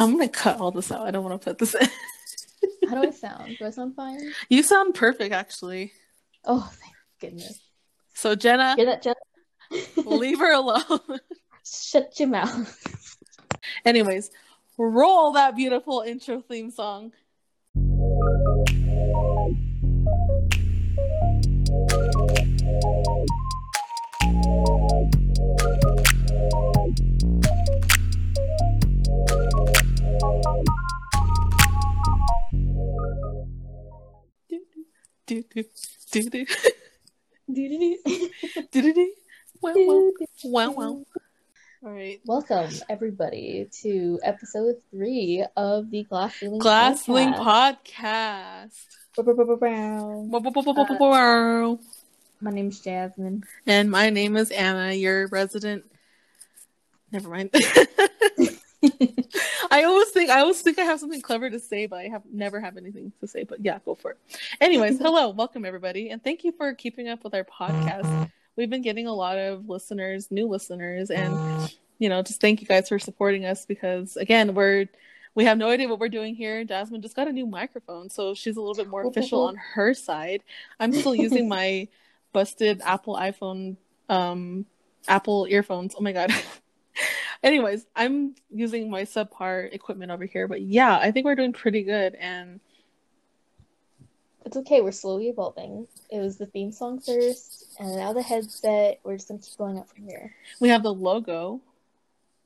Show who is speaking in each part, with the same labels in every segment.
Speaker 1: I'm gonna cut all this out. I don't want to put this in.
Speaker 2: How do I sound? Do I sound fine?
Speaker 1: You sound perfect, actually.
Speaker 2: Oh, thank goodness.
Speaker 1: So Jenna,
Speaker 2: Hear that, Jenna?
Speaker 1: leave her alone.
Speaker 2: Shut your mouth.
Speaker 1: Anyways, roll that beautiful intro theme song. Do do do do
Speaker 2: Doo-doo-doo.
Speaker 1: do do. Wow wow wow wow. All right.
Speaker 2: Welcome, everybody, to episode three of the Glass Ceiling
Speaker 1: Glass
Speaker 2: Podcast.
Speaker 1: Podcast. Wow.
Speaker 2: My name's Jasmine.
Speaker 1: And my name is Anna, your resident. Never mind. I always think I always think I have something clever to say, but I have never have anything to say. But yeah, go for it. Anyways, hello, welcome everybody, and thank you for keeping up with our podcast. We've been getting a lot of listeners, new listeners, and you know, just thank you guys for supporting us because again, we're we have no idea what we're doing here. Jasmine just got a new microphone, so she's a little bit more official on her side. I'm still using my busted Apple iPhone um Apple earphones. Oh my god. Anyways, I'm using my subpar equipment over here, but yeah, I think we're doing pretty good and
Speaker 2: It's okay, we're slowly evolving. It was the theme song first, and now the headset. We're just gonna keep going up from here.
Speaker 1: we have the logo.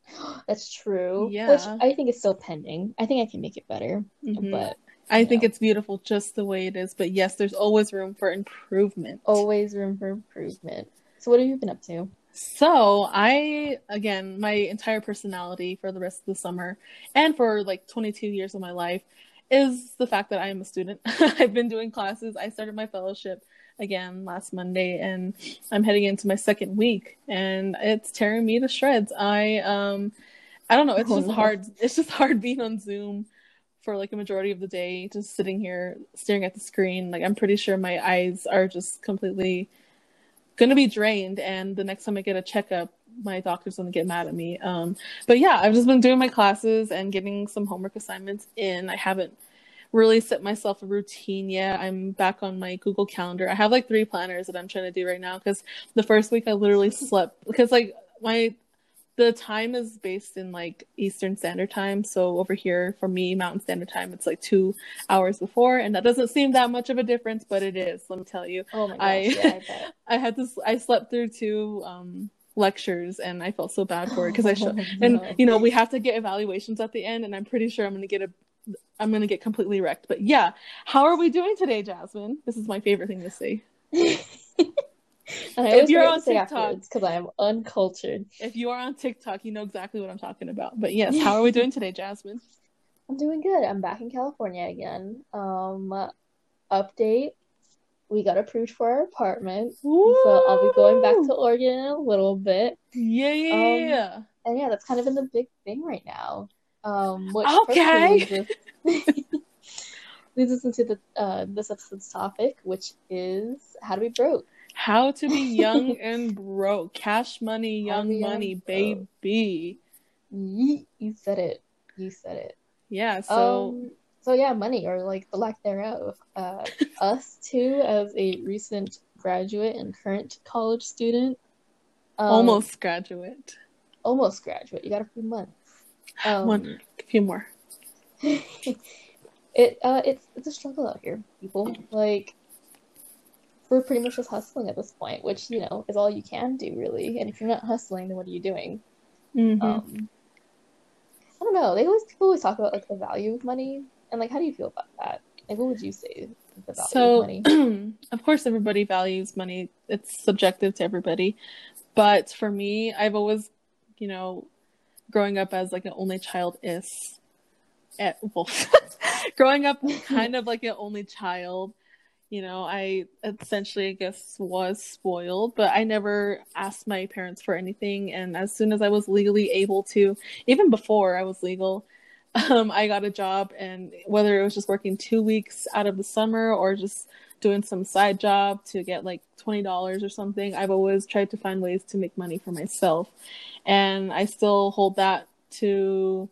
Speaker 2: That's true.
Speaker 1: Yeah.
Speaker 2: Which I think is still pending. I think I can make it better,
Speaker 1: Mhm.
Speaker 2: but
Speaker 1: I think it's beautiful just the way it is, but yes, there's always room for improvement.
Speaker 2: always room for improvement. So, what have you been up to?
Speaker 1: So I again, my entire personality for the rest of the summer and for like 22 years of my life is the fact that I am a student. I've been doing classes. I started my fellowship again last Monday and I'm heading into my second week and it's tearing me to shreds. I um I don't know, it's
Speaker 2: Oh,
Speaker 1: just
Speaker 2: no.
Speaker 1: hard. It's just hard being on Zoom for like a majority of the day just sitting here staring at the screen. Like I'm pretty sure my eyes are just completely gonna be drained and the next time I get a checkup my doctor's gonna get mad at me. Um but yeah, I've just been doing my classes and getting some homework assignments in. I haven't really set myself a routine yet. I'm back on my Google Calendar. I have like three planners that I'm trying to do right now because the first week I literally slept because like my the time is based in like Eastern Standard Time. So over here for me, Mountain Standard Time, it's like two hours before, and that doesn't seem that much of a difference, but it is. Let me tell you.
Speaker 2: Oh my gosh,
Speaker 1: I-
Speaker 2: yeah, I.
Speaker 1: I had this. I slept through two um, lectures, and I felt so bad for it because I.
Speaker 2: Oh,
Speaker 1: And
Speaker 2: no.
Speaker 1: you know, we have to get evaluations at the end, and I'm pretty sure I'm gonna get a. I'm gonna get completely wrecked. But yeah, how are we doing today, Jasmine? This is my favorite thing to say.
Speaker 2: And I
Speaker 1: If you're on TikTok-
Speaker 2: because I am uncultured.
Speaker 1: If you are on TikTok, you know exactly what I'm talking about. But yes, how are we doing today, Jasmine?
Speaker 2: I'm doing good. I'm back in California again. Um, update. We got approved for our apartment, so I'll be going back to Oregon in a little bit.
Speaker 1: Yeah, yeah,
Speaker 2: Um,
Speaker 1: yeah.
Speaker 2: And yeah, that's kind of been the big thing right now. Um, which
Speaker 1: Okay.
Speaker 2: leads us, leads us into the uh this episode's topic, which is how to be broke.
Speaker 1: How to be young and broke. Cash money, young
Speaker 2: be young
Speaker 1: money, baby.
Speaker 2: Yeet, you said it. You said it.
Speaker 1: Yeah, so
Speaker 2: um, so yeah, money or like the lack thereof. Uh, us too, as a recent graduate and current college student, um,
Speaker 1: almost graduate.
Speaker 2: almost graduate. You got a few months. Um,
Speaker 1: One, a few more.
Speaker 2: it uh, it's it's a struggle out here, people. Like we're pretty much just hustling at this point, which you know is all you can do, really. And if you're not hustling, then what are you doing?
Speaker 1: Mhm.
Speaker 2: Um, I don't know. They always people always talk about like the value of money, and like, how do you feel about that? Like, what would you say the value of
Speaker 1: So,
Speaker 2: money?
Speaker 1: of course, everybody values money. It's subjective to everybody. But for me, I've always, you know, growing up as like an only child is, at, well, growing up kind of like an only child, you know, I essentially, I guess, was spoiled, but I never asked my parents for anything. And as soon as I was legally able to, even before I was legal, um, I got a job. And whether it was just working two weeks out of the summer or just doing some side job to get like $20 or something, I've always tried to find ways to make money for myself. And I still hold that to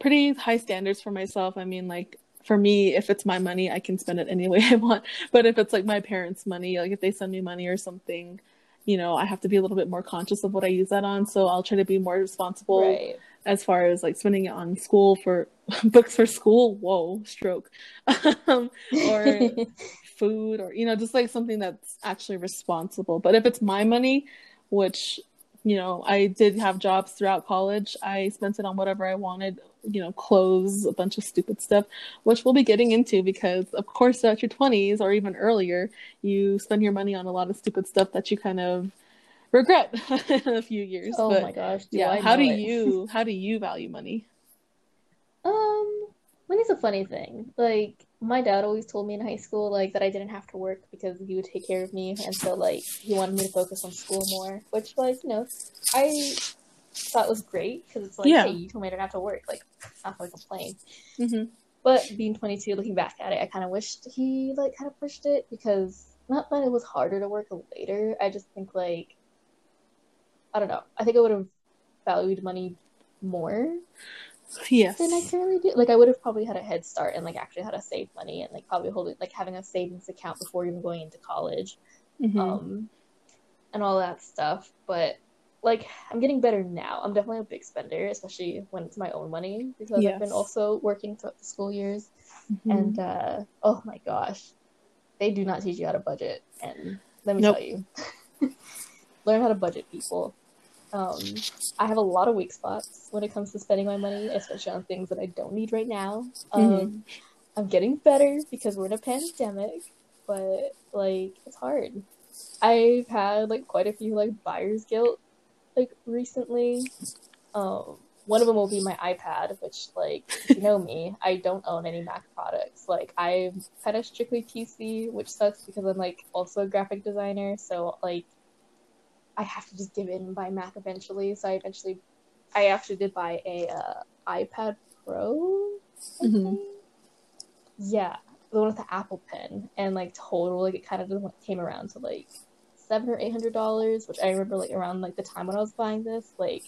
Speaker 1: pretty high standards for myself. I mean, like for me, if it's my money, I can spend it any way I want. But if it's like my parents' money, like if they send me money or something, you know, I have to be a little bit more conscious of what I use that on. So I'll try to be more responsible
Speaker 2: Right.
Speaker 1: as far as like spending it on school for books for school. Whoa, stroke. um, or food or you know just like something that's actually responsible but if it's my money which you know i did have jobs throughout college i spent it on whatever i wanted you know clothes a bunch of stupid stuff which we'll be getting into because of course throughout your 20s or even earlier you spend your money on a lot of stupid stuff that you kind of regret in a few years
Speaker 2: oh
Speaker 1: but
Speaker 2: my gosh. Do
Speaker 1: yeah
Speaker 2: I
Speaker 1: how do
Speaker 2: it.
Speaker 1: you how do you value money
Speaker 2: Um, money's a funny thing. Like my dad always told me in high school, like that I didn't have to work because he would take care of me, and so like he wanted me to focus on school more, which like you know, I thought was great because it's like,
Speaker 1: Yeah.
Speaker 2: hey, you told me I didn't have to work, like not gonna complain.
Speaker 1: mm-hmm.
Speaker 2: But being 22, looking back at it, I kind of wished he like kind of pushed it because not that it was harder to work later. I just think like I don't know. I think I would have valued money more
Speaker 1: yes
Speaker 2: than I currently do. Like I would have probably had a head start and like actually had to save money and like probably holding like having a savings account before even going into college,
Speaker 1: Mhm.
Speaker 2: um, and all that stuff. But like I'm getting better now. I'm definitely a big spender, especially when it's my own money because I've been also working throughout the school years.
Speaker 1: Mhm.
Speaker 2: And uh, oh my gosh, they do not teach you how to budget. And let me
Speaker 1: Nope.
Speaker 2: tell you, learn how to budget, people. Um, I have a lot of weak spots when it comes to spending my money, especially on things that I don't need right now. Um,
Speaker 1: Mhm.
Speaker 2: I'm getting better because we're in a pandemic, but like it's hard. I've had like quite a few like buyer's guilt like recently. Um, one of them will be my iPad, which like if you know me, I don't own any Mac products. Like I'm kind of strictly PC, which sucks because I'm like also a graphic designer, so like I have to just give in by Mac eventually. So I eventually, I actually did buy a uh, iPad Pro. I
Speaker 1: Mhm.
Speaker 2: Yeah, the one with the Apple Pen, and like total, like it kind of came around to like seven or eight hundred dollars, which I remember like around like the time when I was buying this, like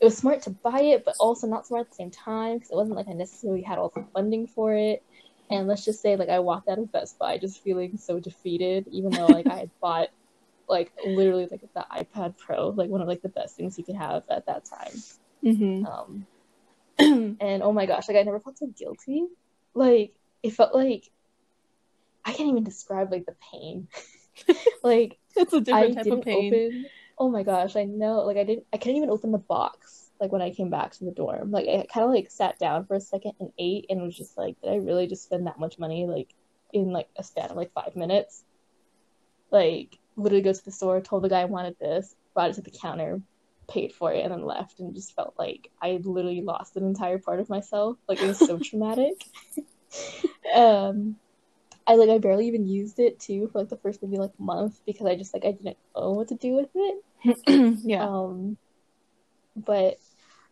Speaker 2: it was smart to buy it, but also not smart at the same time because it wasn't like I necessarily had all the funding for it. And let's just say, like, I walked out of Best Buy just feeling so defeated, even though like I had bought like literally like the iPad Pro, like one of like the best things you could have at that time.
Speaker 1: Mhm.
Speaker 2: Um, and oh my gosh, like I never felt so guilty. Like it felt like I can't even describe like the pain. like
Speaker 1: it's a different type of pain
Speaker 2: open. Oh my gosh, I know. Like I didn't. I couldn't even open the box. Like when I came back to the dorm, like I kind of like sat down for a second and ate, and was just like, did I really just spend that much money like in like a span of like five minutes? Like literally go to the store, told the guy I wanted this, brought it to the counter, paid for it, and then left, and just felt like I literally lost an entire part of myself. Like it was so traumatic. um. I like I barely even used it too for like the first maybe like month because I just like I didn't know what to do with it.
Speaker 1: yeah.
Speaker 2: Um, but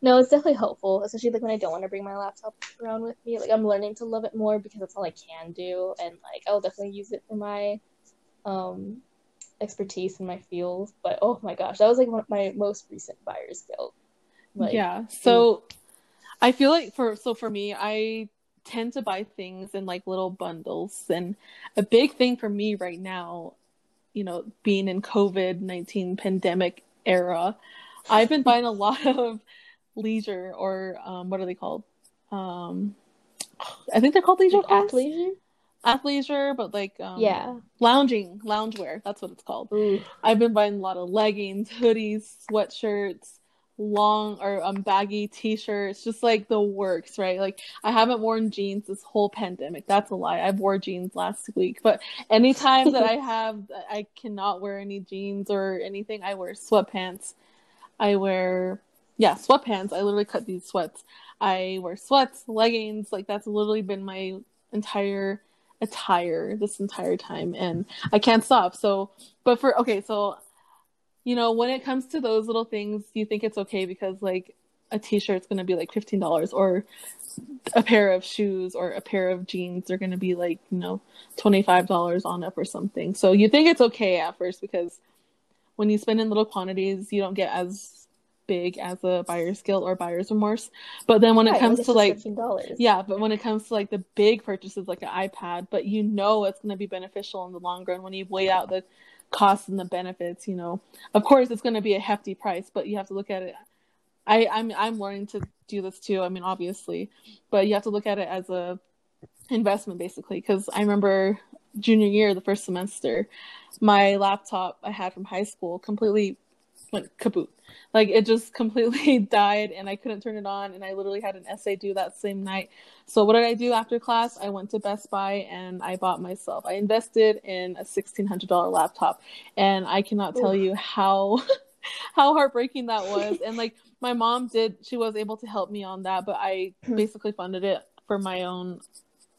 Speaker 2: no, it's definitely helpful, especially like when I don't want to bring my laptop around with me. Like I'm learning to love it more because that's all I can do, and like I'll definitely use it for my um expertise in my field. But oh my gosh, that was like one of my most recent buyer's guilt. Like
Speaker 1: yeah. So I feel like for so for me, I tend to buy things in like little bundles and a big thing for me right now, you know, being in COVID-19 pandemic era, I've been buying a lot of leisure or um what are they called? Um I think they're called leisure
Speaker 2: like athleisure.
Speaker 1: Athleisure, but like um
Speaker 2: Yeah.
Speaker 1: lounging, loungewear, that's what it's called.
Speaker 2: Ooh.
Speaker 1: I've been buying a lot of leggings, hoodies, sweatshirts, long or um baggy t-shirts, just like the works, right? Like I haven't worn jeans this whole pandemic. That's a lie. I wore jeans last week, but anytime that I have I cannot wear any jeans or anything, I wear sweatpants. I wear yeah, sweatpants. I literally cut these sweats. I wear sweats, leggings, like that's literally been my entire attire this entire time and I can't stop. So but for okay, so you know, when it comes to those little things, you think it's okay because like a t-shirt's going to be like $15 or a pair of shoes or a pair of jeans are going to be like, you know, $25 on up or something. So you think it's okay at first because when you spend in little quantities, you don't get as big as a buyer's guilt or buyer's remorse. But then when it
Speaker 2: Right,
Speaker 1: comes to like
Speaker 2: $15.
Speaker 1: yeah, but when it comes to like the big purchases like an iPad, but you know it's going to be beneficial in the long run when you weigh out the costs and the benefits, you know. Of course it's going to be a hefty price, but you have to look at it I I'm I'm learning to do this too. I mean, obviously, but you have to look at it as a investment basically because I remember junior year, the first semester, my laptop I had from high school completely went kaput. Like it just completely died and I couldn't turn it on and I literally had an essay due that same night. So what did I do after class? I went to Best Buy and I bought myself. I invested in a $1600 laptop and I cannot tell
Speaker 2: Oof.
Speaker 1: you how how heartbreaking that was and like my mom did she was able to help me on that but I basically funded it for my own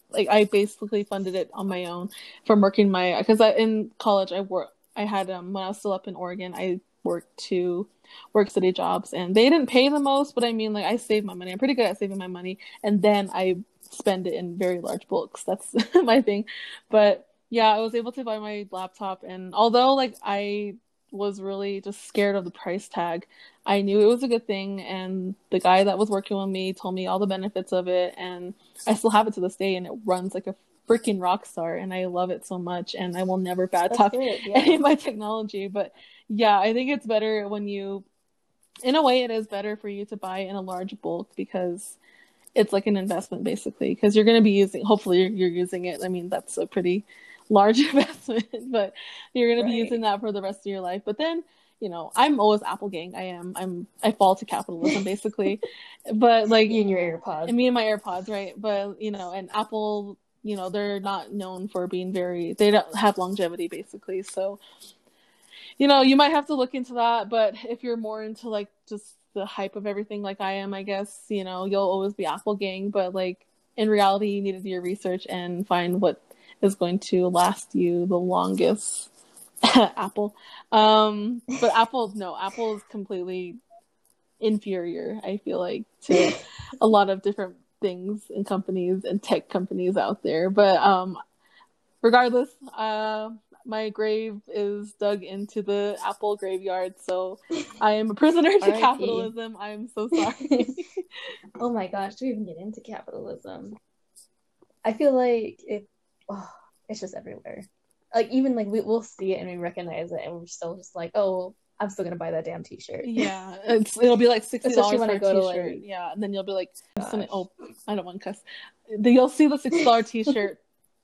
Speaker 1: like I basically funded it on my own from working my because I in college I work I had um when I was still up in Oregon I worked two work study jobs and they didn't pay the most but I mean like I save my money. I'm pretty good at saving my money and then I spend it in very large bulks that's my thing. But yeah I was able to buy my laptop and although like I was really just scared of the price tag I knew it was a good thing and the guy that was working with me told me all the benefits of it and I still have it to this day and it runs like a freaking rock star and I love it so much and I will never bad
Speaker 2: That's
Speaker 1: talk
Speaker 2: good,
Speaker 1: any of my technology but yeah I think it's better when you in a way it is better for you to buy in a large bulk because it's like an investment basically because you're going to be using hopefully you're, you're using it. I mean that's a pretty large investment but you're going to be using that for the rest of your life. But then you know I'm always Apple gang. I am. I'm I fall to capitalism basically. But like
Speaker 2: and your AirPods.
Speaker 1: and me and my AirPods, right? But you know, and Apple, you know, they're not known for being very they don't have longevity basically. So, you know, you might have to look into that, but if you're more into like just the hype of everything like I am, I guess, you know, you'll always be Apple gang, but like in reality, you need to do your research and find what is going to last you the longest. Apple. Um, but Apple, no, Apple is completely inferior, I feel like, to a lot of different things and companies and tech companies out there. But um, regardless, uh, my grave is dug into the Apple graveyard, so I am a prisoner to capitalism. I'm so sorry.
Speaker 2: oh my gosh, do we even get into capitalism? I feel like it oh, it's just everywhere. Like even like we we'll see it and we recognize it and we're still just like, oh, I'm still gonna buy that damn t-shirt.
Speaker 1: yeah, it's it'll be like sixty dollars for a
Speaker 2: go to,
Speaker 1: t-shirt.
Speaker 2: like-
Speaker 1: yeah, and then you'll be like, oh, oh,
Speaker 2: Gosh.
Speaker 1: oh, I don't want to cuss. Then You'll see the sixty dollar t-shirt.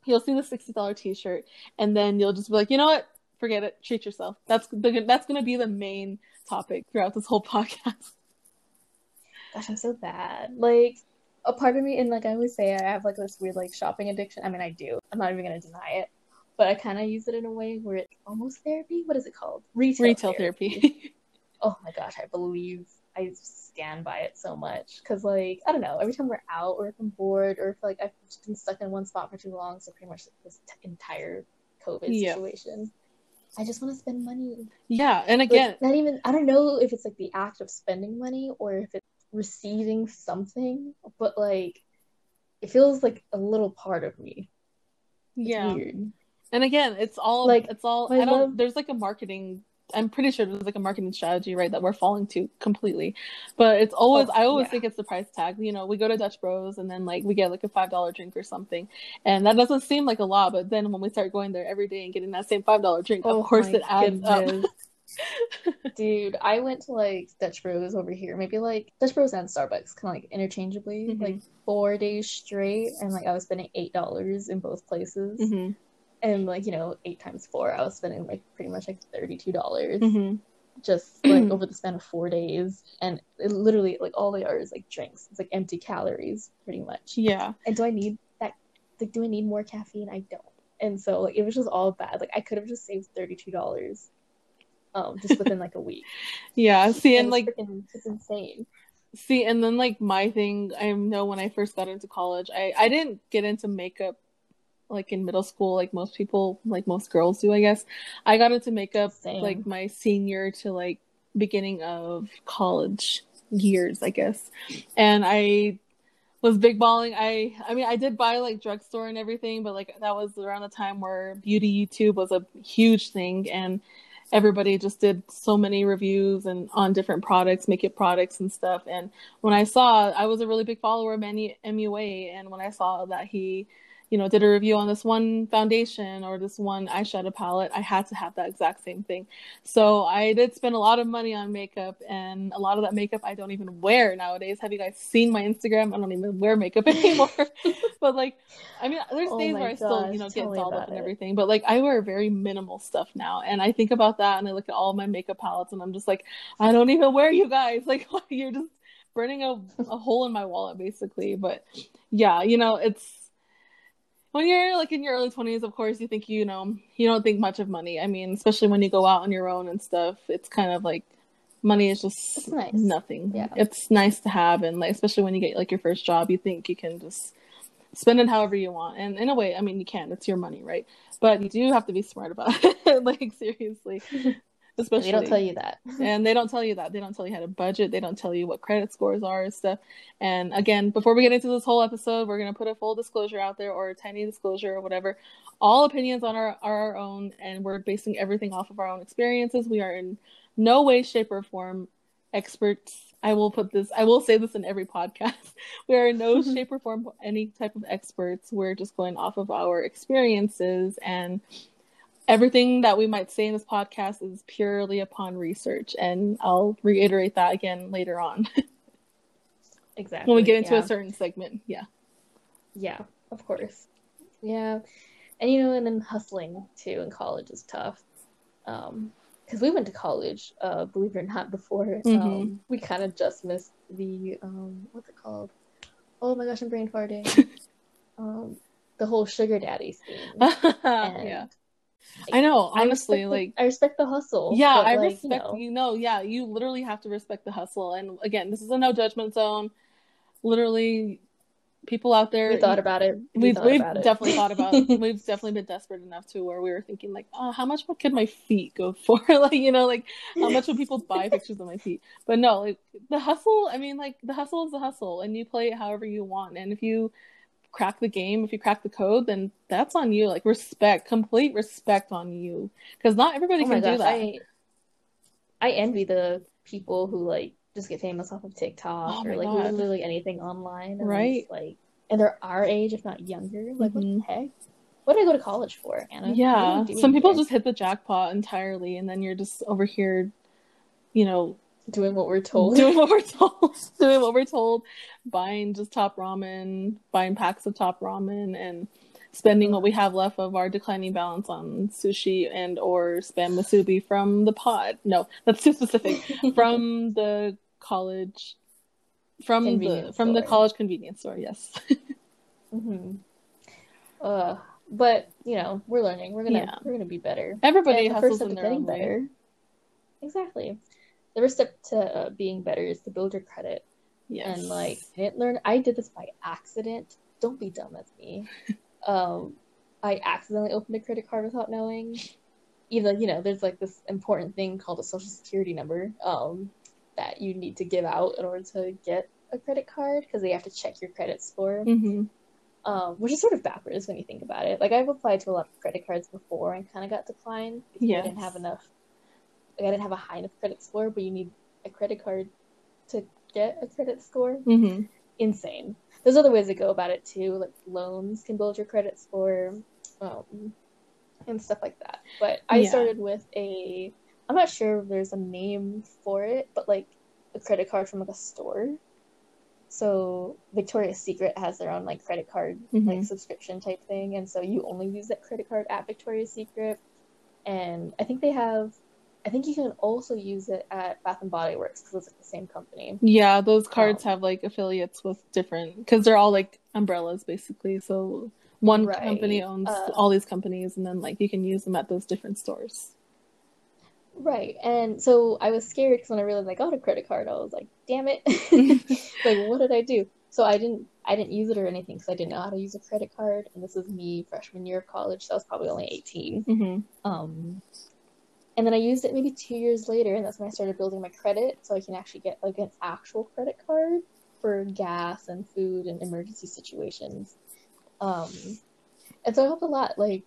Speaker 1: You'll see the sixty dollar t-shirt, and then you'll just be like, you know what? Forget it. Treat yourself. That's the, that's gonna be the main topic throughout this whole podcast.
Speaker 2: Gosh, I'm so bad. Like a part of me, and like I always say, I have like this weird like shopping addiction. I mean, I do. I'm not even gonna deny it, but I kind of use it in a way where it's almost therapy. What is it called? Retail,
Speaker 1: Retail therapy.
Speaker 2: Oh my gosh, I believe I stand by it so much because like I don't know. Every time we're out, or if I'm bored, or if like I've just been stuck in one spot for too long, so pretty much this t- entire COVID
Speaker 1: Yeah.
Speaker 2: situation. I just want to spend money.
Speaker 1: yeah, and
Speaker 2: Like,
Speaker 1: again,
Speaker 2: not even I don't know if it's like the act of spending money or if it's receiving something, but like it feels like a little part of me. It's
Speaker 1: yeah,
Speaker 2: weird.
Speaker 1: And again, it's all
Speaker 2: Like,
Speaker 1: it's all. I don't.
Speaker 2: love-
Speaker 1: There's like a marketing. I'm pretty sure there's like a marketing strategy, right, that we're falling to completely. But it's always.
Speaker 2: Oh,
Speaker 1: I always
Speaker 2: yeah.
Speaker 1: think it's the price tag. You know, we go to Dutch Bros and then like we get like a five dollar drink or something, and that doesn't seem like a lot. But then when we start going there every day and getting that same five dollar drink,
Speaker 2: Oh
Speaker 1: of course it adds up.
Speaker 2: Dude, I went to like Dutch Bros over here, maybe like Dutch Bros and Starbucks, kind of like interchangeably,
Speaker 1: Mhm.
Speaker 2: like four days straight, and like I was spending eight dollars in both places,
Speaker 1: hmm
Speaker 2: and like you know eight times four, I was spending like pretty much like thirty two dollars
Speaker 1: hmm
Speaker 2: just like over the span of four days, and it literally like all they are is like drinks. It's like empty calories, pretty much.
Speaker 1: Yeah.
Speaker 2: And do I need that? Like, do I need more caffeine? I don't. And so like it was just all bad. Like I could have just saved thirty two dollars, um, just within like a week.
Speaker 1: Yeah. See, and
Speaker 2: it's
Speaker 1: like
Speaker 2: freaking, it's insane.
Speaker 1: See, and then like my thing, I know when I first got into college, I I didn't get into makeup like in middle school, like most people, like most girls do, I guess. I got into makeup
Speaker 2: Same.
Speaker 1: like my senior to like beginning of college years, I guess. And I was big balling. I I mean, I did buy like drugstore and everything, but like that was around the time where beauty YouTube was a huge thing and everybody just did so many reviews and on different products, makeup products and stuff. And when I saw, I was a really big follower of MUA, and when I saw that he you know, did a review on this one foundation or this one eyeshadow palette, I had to have that exact same thing. So I did spend a lot of money on makeup, and a lot of that makeup I don't even wear nowadays. Have you guys seen my Instagram? I don't even wear makeup anymore. but like, I mean, there's oh days where I still, you know, get dolled up and everything. But like, I wear very minimal stuff now, and I think about that, and I look at all my makeup palettes, and I'm just like, I don't even wear you guys. Like, you're just burning a, a hole in my wallet, basically. But yeah, you know, it's when you're like in your early 20s of course you think you know you don't think much of money. I mean especially when you go out on your own and stuff it's kind of like money is just nice. nothing. Yeah. It's nice to have and like especially when you get like your first job you think you can just spend it however you want. And in a way i mean you can. It's your money right? But you do have to be smart about it. Like seriously
Speaker 2: Especially, they don't tell you that.
Speaker 1: and they don't tell you that. They don't tell you how to budget. They don't tell you what credit scores are and stuff. And again, before we get into this whole episode, we're going to put a full disclosure out there or a tiny disclosure or whatever. All opinions on our are our own, and we're basing everything off of our own experiences. We are in no way, shape, or form experts. I will put this, I will say this in every podcast. We are in no shape or form any type of experts. We're just going off of our experiences and everything that we might say in this podcast is purely upon research and i'll reiterate that again later on.
Speaker 2: Exactly
Speaker 1: when we get into yeah. a certain segment yeah.
Speaker 2: Yeah of course. Yeah and you know and then hustling too in college is tough. Um because we went to college uh believe it or not before. Mm-hmm. um we kind of just missed the um what's it called? Oh my gosh i'm brain farting. Um the whole sugar daddy scene
Speaker 1: and yeah I know, honestly,
Speaker 2: I
Speaker 1: like
Speaker 2: the, I respect the hustle.
Speaker 1: Yeah, I like, respect you know. you know, yeah, you literally have to respect the hustle. And again, this is a no judgment zone. Literally people out there
Speaker 2: we thought about it.
Speaker 1: We we've, we've definitely thought about it. We've definitely been desperate enough to where we were thinking like, oh, how much could my feet go for? like, you know, like how much would people buy pictures of my feet? But no, like the hustle, I mean, like the hustle is the hustle and you play it however you want. And if you crack the game, if you crack the code, then that's on you. Like respect, complete respect on you, because not everybody oh can gosh, do that.
Speaker 2: I, I envy the people who like just get famous off of TikTok oh or like God. literally anything online,
Speaker 1: right?
Speaker 2: Like, and they're our age, if not younger. Like, mm-hmm. what the mm-hmm. heck? What did I go to college for, Anna?
Speaker 1: Yeah, some people here? just hit the jackpot entirely, and then you're just over here, you know,
Speaker 2: doing what we're told.
Speaker 1: Doing what we're told. doing what we're told. Buying just top ramen, buying packs of top ramen, and spending what we have left of our declining balance on sushi and or spam musubi from the pod. No, that's too specific. from the college, from the from the college convenience store. Yes.
Speaker 2: mm-hmm. Uh, but you know, we're learning. We're gonna yeah. we're gonna be better.
Speaker 1: Everybody has to getting better.
Speaker 2: Way. Exactly the first step to uh, being better is to build your credit. Yes. And like, I didn't learn. I did this by accident. Don't be dumb as me. um, I accidentally opened a credit card without knowing. Even though, you know, there's like this important thing called a social security number um, that you need to give out in order to get a credit card because they have to check your credit score.
Speaker 1: Mm-hmm.
Speaker 2: Um, which is sort of backwards when you think about it. Like I've applied to a lot of credit cards before and kind of got declined because yes. I didn't have enough like I didn't have a high enough credit score, but you need a credit card to get a credit score.
Speaker 1: Mm-hmm.
Speaker 2: Insane. There's other ways to go about it too. Like loans can build your credit score, um, and stuff like that. But I yeah. started with a. I'm not sure if there's a name for it, but like a credit card from like a store. So Victoria's Secret has their own like credit card mm-hmm. like subscription type thing, and so you only use that credit card at Victoria's Secret. And I think they have I think you can also use it at Bath and Body Works because it's like the same company.
Speaker 1: Yeah, those cards um, have like affiliates with different because they're all like umbrellas basically. So one right. company owns uh, all these companies, and then like you can use them at those different stores.
Speaker 2: Right, and so I was scared because when I realized I got a credit card, I was like, "Damn it! like, what did I do?" So I didn't, I didn't use it or anything because I didn't know how to use a credit card, and this was me freshman year of college, so I was probably only 18
Speaker 1: mm-hmm.
Speaker 2: Um, and then I used it maybe two years later, and that's when I started building my credit, so I can actually get like an actual credit card for gas and food and emergency situations. Um, and so it helped a lot. Like,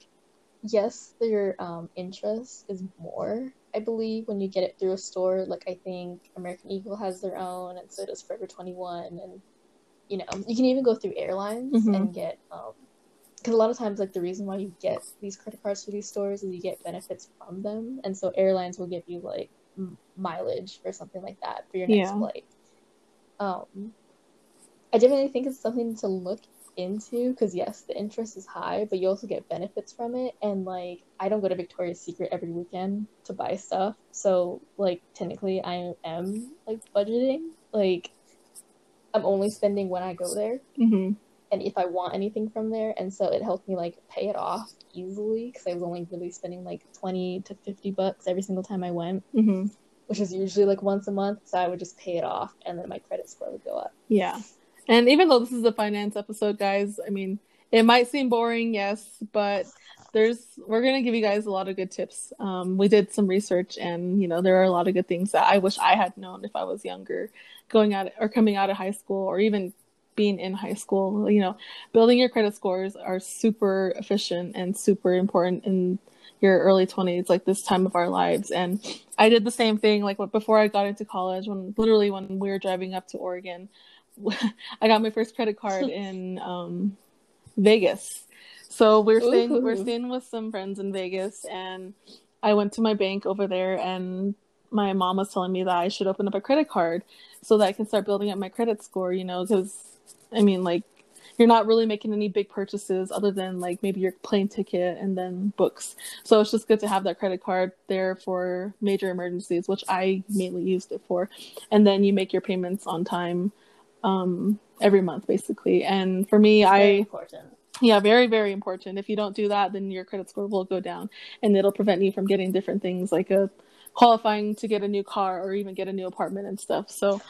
Speaker 2: yes, their um, interest is more, I believe when you get it through a store, like I think American Eagle has their own, and so does Forever Twenty One, and you know you can even go through airlines
Speaker 1: Mhm.
Speaker 2: and get um because a lot of times like the reason why you get these credit cards for these stores is you get benefits from them, and so airlines will give you like m- mileage or something like that for your next
Speaker 1: Yeah.
Speaker 2: flight. Um, I definitely think it's something to look into because yes, the interest is high, but you also get benefits from it. And like, I don't go to Victoria's Secret every weekend to buy stuff, so like technically, I am like budgeting. Like, I'm only spending when I go there,
Speaker 1: hmm
Speaker 2: and if I want anything from there, and so it helped me like pay it off easily because I was only really spending like twenty to fifty bucks every single time I went,
Speaker 1: hmm
Speaker 2: which is usually like once a month. So I would just pay it off, and then my credit score would go up.
Speaker 1: Yeah. And even though this is a finance episode, guys, I mean, it might seem boring, yes, but there's we're gonna give you guys a lot of good tips. Um, we did some research, and you know, there are a lot of good things that I wish I had known if I was younger, going out or coming out of high school, or even being in high school. You know, building your credit scores are super efficient and super important in your early 20s like this time of our lives and i did the same thing like before i got into college when literally when we were driving up to oregon I got my first credit card in um, Vegas. So we're staying we're
Speaker 2: Ooh.
Speaker 1: staying with some friends in Vegas, and I went to my bank over there, and my mom was telling me that I should open up a credit card so that I can start building up my credit score. You know, because I mean, like you're not really making any big purchases other than like maybe your plane ticket and then books. So it's just good to have that credit card there for major emergencies, which I mainly used it for. And then you make your payments on time um every month basically. And for me,
Speaker 2: Very
Speaker 1: I
Speaker 2: important.
Speaker 1: yeah, very very important. If you don't do that, then your credit score will go down and it'll prevent you from getting different things like a qualifying to get a new car or even get a new apartment and stuff. So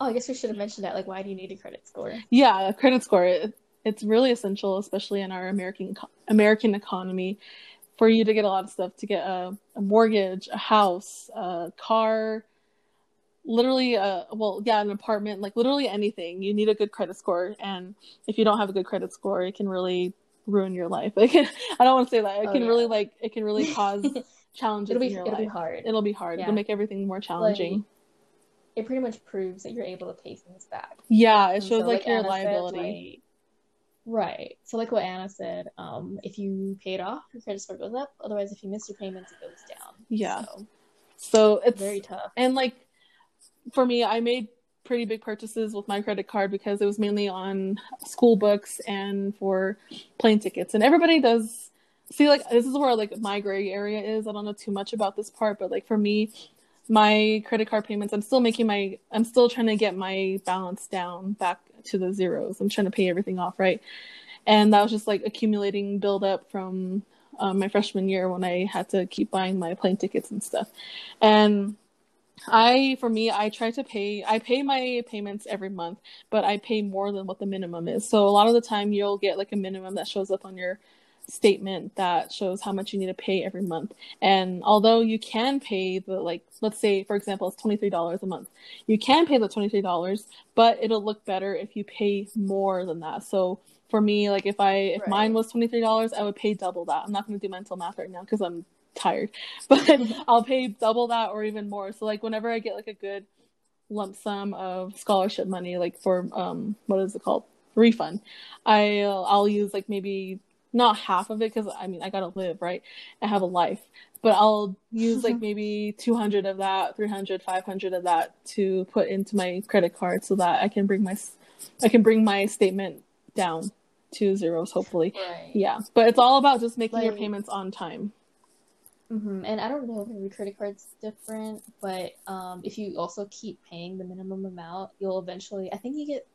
Speaker 2: Oh, I guess we should have mentioned that. Like, why do you need a credit score?
Speaker 1: yeah, a credit score it, it's really essential, especially in our American American economy, for you to get a lot of stuff to get a, a mortgage, a house, a car, literally a well, yeah, an apartment, like literally anything. You need a good credit score, and if you don't have a good credit score, it can really ruin your life. It can, I don't want to say that. It
Speaker 2: Oh,
Speaker 1: can
Speaker 2: yeah.
Speaker 1: really like it can really cause challenges
Speaker 2: it'll be
Speaker 1: in your
Speaker 2: it'll be hard.
Speaker 1: It'll be hard.
Speaker 2: Yeah.
Speaker 1: It'll make everything more challenging.
Speaker 2: It pretty much proves that you're able to pay things back.
Speaker 1: yeah, it
Speaker 2: And
Speaker 1: shows
Speaker 2: so,
Speaker 1: like, your
Speaker 2: Anna said,
Speaker 1: liability.
Speaker 2: like- right. So like what Anna said, um, if you pay it off, your credit score goes up. Otherwise, if you miss your payments, it goes down.
Speaker 1: Yeah.
Speaker 2: So,
Speaker 1: so it's
Speaker 2: very tough.
Speaker 1: And like for me, I made pretty big purchases with my credit card because it was mainly on school books and for plane tickets. And everybody does see like this is where like my gray area is. I don't know too much about this part, but like for me, my credit card payments, I'm still making my I'm still trying to get my balance down back to the zeros. I'm trying to pay everything off, right? And that was just like accumulating buildup from um, my freshman year when I had to keep buying my plane tickets and stuff. And I, for me, I try to pay, I pay my payments every month, but I pay more than what the minimum is. So a lot of the time you'll get like a minimum that shows up on your statement that shows how much you need to pay every month. And although you can pay the, like, let's say, for example, it's $23 a month, you can pay the $23, but it'll look better if you pay more than that. So for me, like if I, if
Speaker 2: Right.
Speaker 1: mine was $23, I would pay double that. I'm not going to do mental math right now because I'm tired, but I'll pay double that or even more. So like whenever I get like a good lump sum of scholarship money, like for um what is it called refund, I'll I'll use like maybe not half of it because I mean I gotta live right, I have a life, but I'll use like maybe 200 of that, 300, 500 of that to put into my credit card so that I can bring my I can bring my statement down to zeros hopefully.
Speaker 2: Right.
Speaker 1: Yeah, but it's all about just making your payments on time.
Speaker 2: hmm And I don't know if every credit card's different, but um, if you also keep paying the minimum amount, you'll eventually, I think you get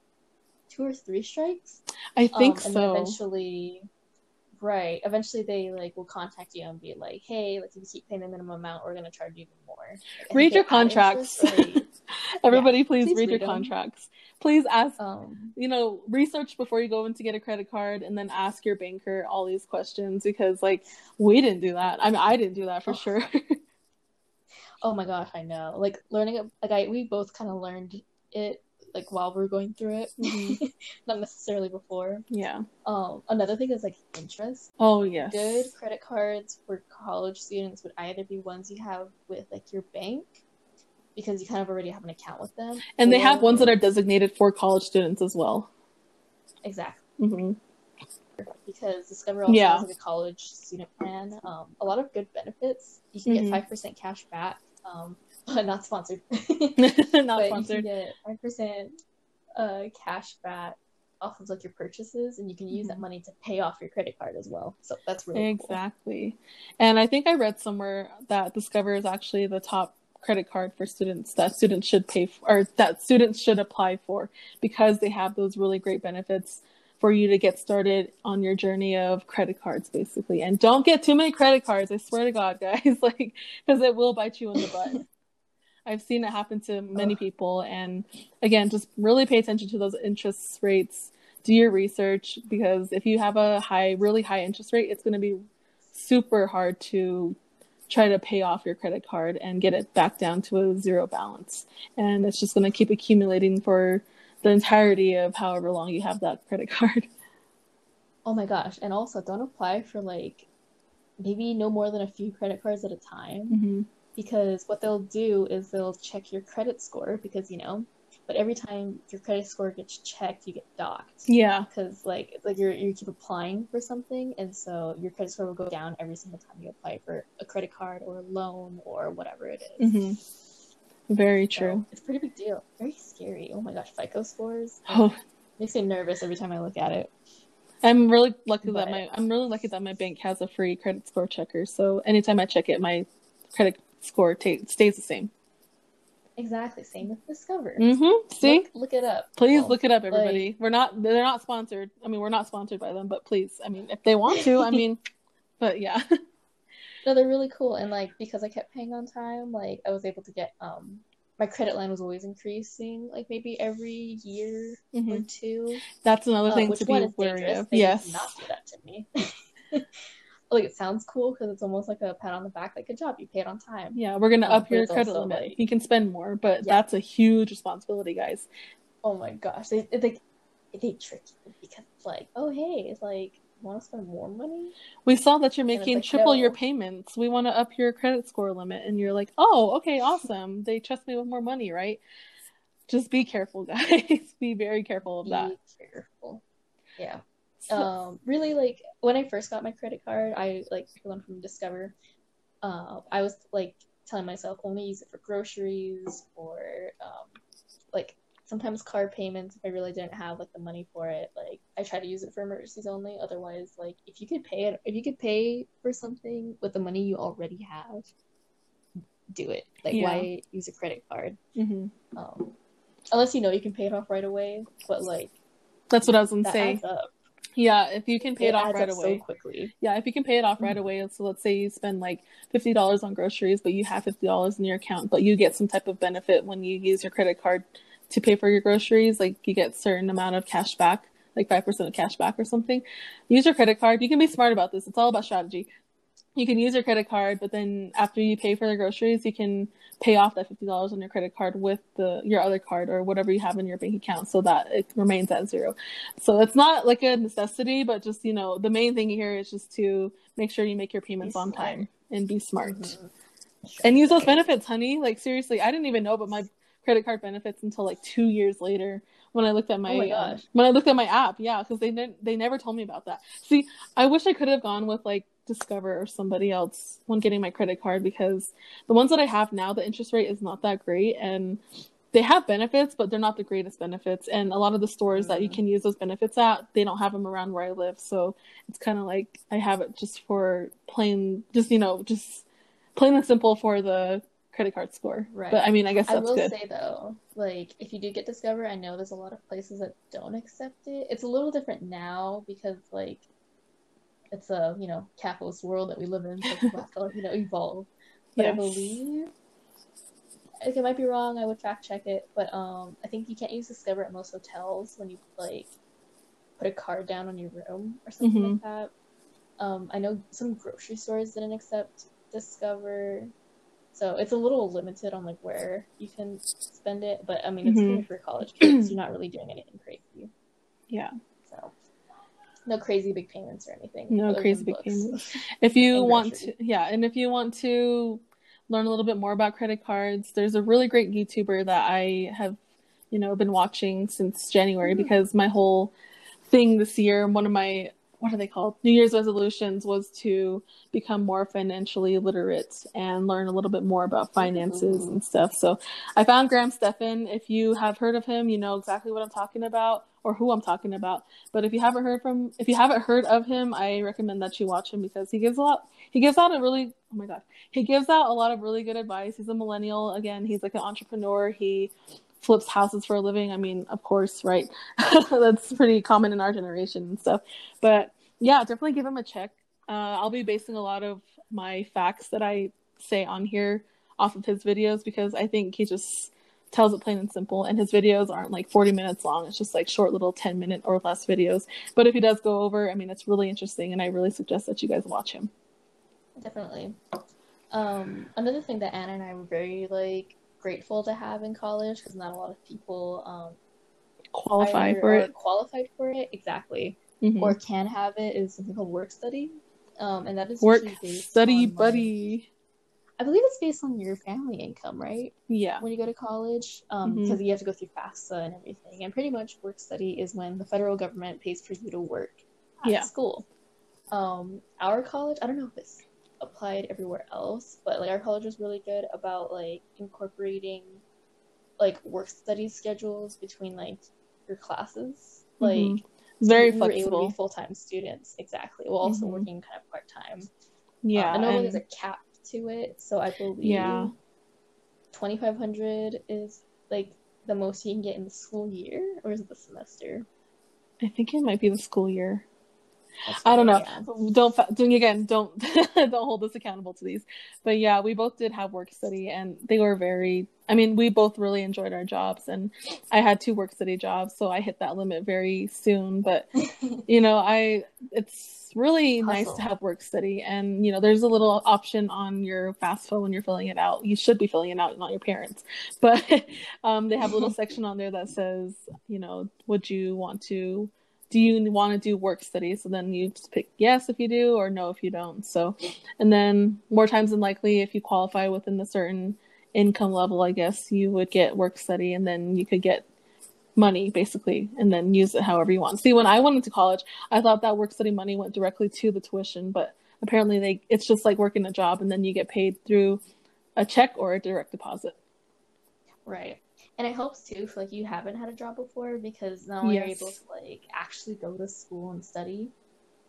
Speaker 2: two or three strikes.
Speaker 1: I think
Speaker 2: um, and
Speaker 1: so.
Speaker 2: eventually, right, eventually they like will contact you and be like, hey, like if you keep paying the minimum amount, we're gonna charge you even more. Like,
Speaker 1: Read your contracts.
Speaker 2: interest, or they-
Speaker 1: Everybody, please,
Speaker 2: please
Speaker 1: read your
Speaker 2: read 'em.
Speaker 1: contracts. Please ask,
Speaker 2: um,
Speaker 1: you know, research before you go in to get a credit card and then ask your banker all these questions because, like, we didn't do that. I mean, I didn't do that for
Speaker 2: Oh.
Speaker 1: sure.
Speaker 2: oh my gosh, I know. Like learning it, like I we both kind of learned it like while we're going through it,
Speaker 1: Mhm.
Speaker 2: not necessarily before.
Speaker 1: Yeah.
Speaker 2: Um, another thing is like interest.
Speaker 1: Oh yes.
Speaker 2: Good credit cards for college students would either be ones you have with like your bank because you kind of already have an account with them,
Speaker 1: And they have ones that are designated for college students as well.
Speaker 2: exactly
Speaker 1: hmm
Speaker 2: because Discover also
Speaker 1: Yeah.
Speaker 2: has like a college student plan. Um, a lot of good benefits. You can get
Speaker 1: Mhm.
Speaker 2: five percent cash back. Um, not sponsored.
Speaker 1: Not
Speaker 2: but you
Speaker 1: sponsored.
Speaker 2: get five percent uh cash back off of like your purchases, and you can use that
Speaker 1: Mhm.
Speaker 2: money to pay off your credit card as well. So that's really cool.
Speaker 1: Exactly. And I think I read somewhere that Discover is actually the top credit card for students that students should pay for, or that students should apply for because they have those really great benefits for you to get started on your journey of credit cards basically. And don't get too many credit cards, I swear to god, guys, like cuz it will bite you in the butt. I've seen it happen to many
Speaker 2: Ugh.
Speaker 1: people and again, just really pay attention to those interest rates. Do your research because if you have a high really high interest rate, it's going to be super hard to try to pay off your credit card and get it back down to a zero balance. And it's just going to keep accumulating for the entirety of however long you have that credit card.
Speaker 2: Oh my gosh! And also, don't apply for like maybe no more than a few credit cards at a time.
Speaker 1: hmm
Speaker 2: because what they'll do is they'll check your credit score because you know but every time your credit score gets checked you get docked
Speaker 1: Yeah.
Speaker 2: because like like you're, you keep applying for something and so your credit score will go down every single time you apply for a credit card or a loan or whatever it is.
Speaker 1: hmm Very
Speaker 2: So,
Speaker 1: true.
Speaker 2: it's a pretty big deal very scary oh my gosh fico scores
Speaker 1: Oh,
Speaker 2: makes me nervous every time i look at it
Speaker 1: I'm really lucky that my I'm really lucky that my bank has a free credit score checker. So anytime I check it, my credit score ta- stays the same.
Speaker 2: exactly same with discover
Speaker 1: Mm-hmm. See,
Speaker 2: look, look it up
Speaker 1: please
Speaker 2: Oh,
Speaker 1: look it up, everybody. we're not they're not sponsored. I mean, we're not sponsored by them, but please, I mean, if they want to, I mean, but yeah.
Speaker 2: No, they're really cool, and like because I kept paying on time, like I was able to get um my credit line was always increasing, like maybe every year or
Speaker 1: Mhm.
Speaker 2: two.
Speaker 1: That's another
Speaker 2: Uh,
Speaker 1: thing to be wary of. Yes.
Speaker 2: not do that to me. like it sounds cool because it's almost like a pat on the back, like good job, you paid on time.
Speaker 1: Yeah, we're gonna up your credit limit.
Speaker 2: like-
Speaker 1: you can spend more, but
Speaker 2: Yeah.
Speaker 1: that's a huge responsibility, guys.
Speaker 2: Oh my gosh, they they they trick you because it's like, oh hey, it's like want to spend more money?
Speaker 1: We saw that you're making
Speaker 2: like,
Speaker 1: triple your payments. We want to up your credit score limit, and you're like, "Oh, okay, awesome. They trust me with more money, right?" Just be careful, guys. be very careful of that.
Speaker 2: Careful. Yeah. Um really like when i first got my credit card i like the one from discover uh i was like telling myself only use it for groceries or um like sometimes car payments if i really didn't have like the money for it like i try to use it for emergencies only otherwise like if you could pay it if you could pay for something with the money you already have do it like
Speaker 1: Yeah.
Speaker 2: why use a credit card
Speaker 1: Mhm.
Speaker 2: um unless you know you can pay it off right away but like
Speaker 1: That's what I was gonna say. Yeah, if you can pay it, off
Speaker 2: adds
Speaker 1: right away.
Speaker 2: so quickly
Speaker 1: Yeah, if you can pay it off right
Speaker 2: Mhm.
Speaker 1: away. So let's say you spend like fifty dollars on groceries, but you have fifty dollars in your account, but you get some type of benefit when you use your credit card to pay for your groceries. Like you get certain amount of cash back, like five percent of cash back or something. Use your credit card. You can be smart about this. It's all about strategy. You can use your credit card, but then after you pay for the groceries, you can pay off that fifty dollars on your credit card with the your other card or whatever you have in your bank account, so that it remains at zero. So it's not like a necessity, but just you know, the main thing here is just to make sure you make your payments
Speaker 2: Be
Speaker 1: on
Speaker 2: smart.
Speaker 1: time and be smart
Speaker 2: Mhm.
Speaker 1: and use those benefits, honey. Like seriously, I didn't even know about my credit card benefits until like two years later when I looked at my,
Speaker 2: Oh my
Speaker 1: uh, when I looked at my app. Yeah, because they ne- they never told me about that. See, I wish I could have gone with like Discover or somebody else when getting my credit card because the ones that I have now, the interest rate is not that great and. They have benefits, but they're not the greatest benefits. And a lot of the stores that you
Speaker 2: Mhm.
Speaker 1: can use those benefits at, they don't have them around where I live. So it's kind of like I have it just for plain, just you know, just plain and simple for the credit card score.
Speaker 2: Right.
Speaker 1: But I mean, I guess
Speaker 2: I will
Speaker 1: good.
Speaker 2: say though, like if you do get Discover, I know there's a lot of places that don't accept it. It's a little different now because like it's a you know capitalist world that we live in, so people have to you know evolve. But I
Speaker 1: Yes.
Speaker 2: believe, like I might be wrong. I would fact check it, but um, I think you can't use Discover at most hotels when you like put a card down on your room or something
Speaker 1: Mhm.
Speaker 2: like that. Um, I know some grocery stores didn't accept Discover. So it's a little limited on like where you can spend it, but I mean it's
Speaker 1: Mhm.
Speaker 2: good for college kids. You're not really doing anything crazy.
Speaker 1: Yeah.
Speaker 2: No crazy big payments or anything.
Speaker 1: No crazy big
Speaker 2: books.
Speaker 1: payments. If you want
Speaker 2: groceries.
Speaker 1: to, yeah, and if you want to learn a little bit more about credit cards, there's a really great YouTuber that I have, you know, been watching since January
Speaker 2: Mhm.
Speaker 1: because my whole thing this year, one of my what are they called? New Year's resolutions was to become more financially literate and learn a little bit more about finances
Speaker 2: Ooh.
Speaker 1: and stuff. So I found Graham Stephan. If you have heard of him, you know exactly what I'm talking about or who I'm talking about. But if you haven't heard from if you haven't heard of him, I recommend that you watch him because he gives a lot he gives out a really oh my god. He gives out a lot of really good advice. He's a millennial. Again, he's like an entrepreneur. He flips houses for a living. I mean, of course, right? That's pretty common in our generation and stuff. But yeah, definitely give him a check. Uh, I'll be basing a lot of my facts that I say on here off of his videos because I think he just tells it plain and simple. And his videos aren't like 40 minutes long, it's just like short little 10 minute or less videos. But if he does go over, I mean, it's really interesting, and I really suggest that you guys watch him.
Speaker 2: Definitely. Um, another thing that Anna and I were very like grateful to have in college because not a lot of people um
Speaker 1: Qualify for it.
Speaker 2: qualified for it exactly
Speaker 1: Mhm.
Speaker 2: or can have it is something called work study. Um, and that is
Speaker 1: Work study buddy.
Speaker 2: I believe it's based on your family income, right?
Speaker 1: Yeah.
Speaker 2: When you go to college, um,
Speaker 1: Mhm.
Speaker 2: because you have to go through FAFSA and everything. And pretty much work study is when the federal government pays for you to work at
Speaker 1: Yeah.
Speaker 2: school. Um, our college, I don't know if it's applied everywhere else, but like our college was really good about like incorporating like work study schedules between like your classes. Like
Speaker 1: Mhm. Very
Speaker 2: we were able to
Speaker 1: flexible.
Speaker 2: full time students, exactly. While also
Speaker 1: Mhm.
Speaker 2: working kind of part time.
Speaker 1: Yeah.
Speaker 2: I know
Speaker 1: and-
Speaker 2: there's a cap to it, so I believe
Speaker 1: Yeah.
Speaker 2: 2500 is like the most you can get in the school year, or is it the semester?
Speaker 1: I think it might be the school year. I don't know.
Speaker 2: yeah.
Speaker 1: Don't doing again. Don't don't hold us accountable to these. But yeah, we both did have work study, and they were very. I mean, we both really enjoyed our jobs, and I had two work study jobs, so I hit that limit very soon. But you know, I it's really nice to have work study, and you know, there's a little option on your FAFSA when you're filling it out. You should be filling it out, not your parents, but um, they have a little section on there that says, you know, would you want to do you want to do work study? So then you just pick yes if you do or no if you don't. So, and then more times than likely, if you qualify within a certain income level, I guess you would get work study and then you could get money basically and then use it however you want. See, when I went into college, I thought that work study money went directly to the tuition, but apparently they it's just like working a job and then you get paid through a check or a direct deposit.
Speaker 2: Right. And it helps too if like you haven't had a job before because now only are you
Speaker 1: Yes.
Speaker 2: able to like actually go to school and study,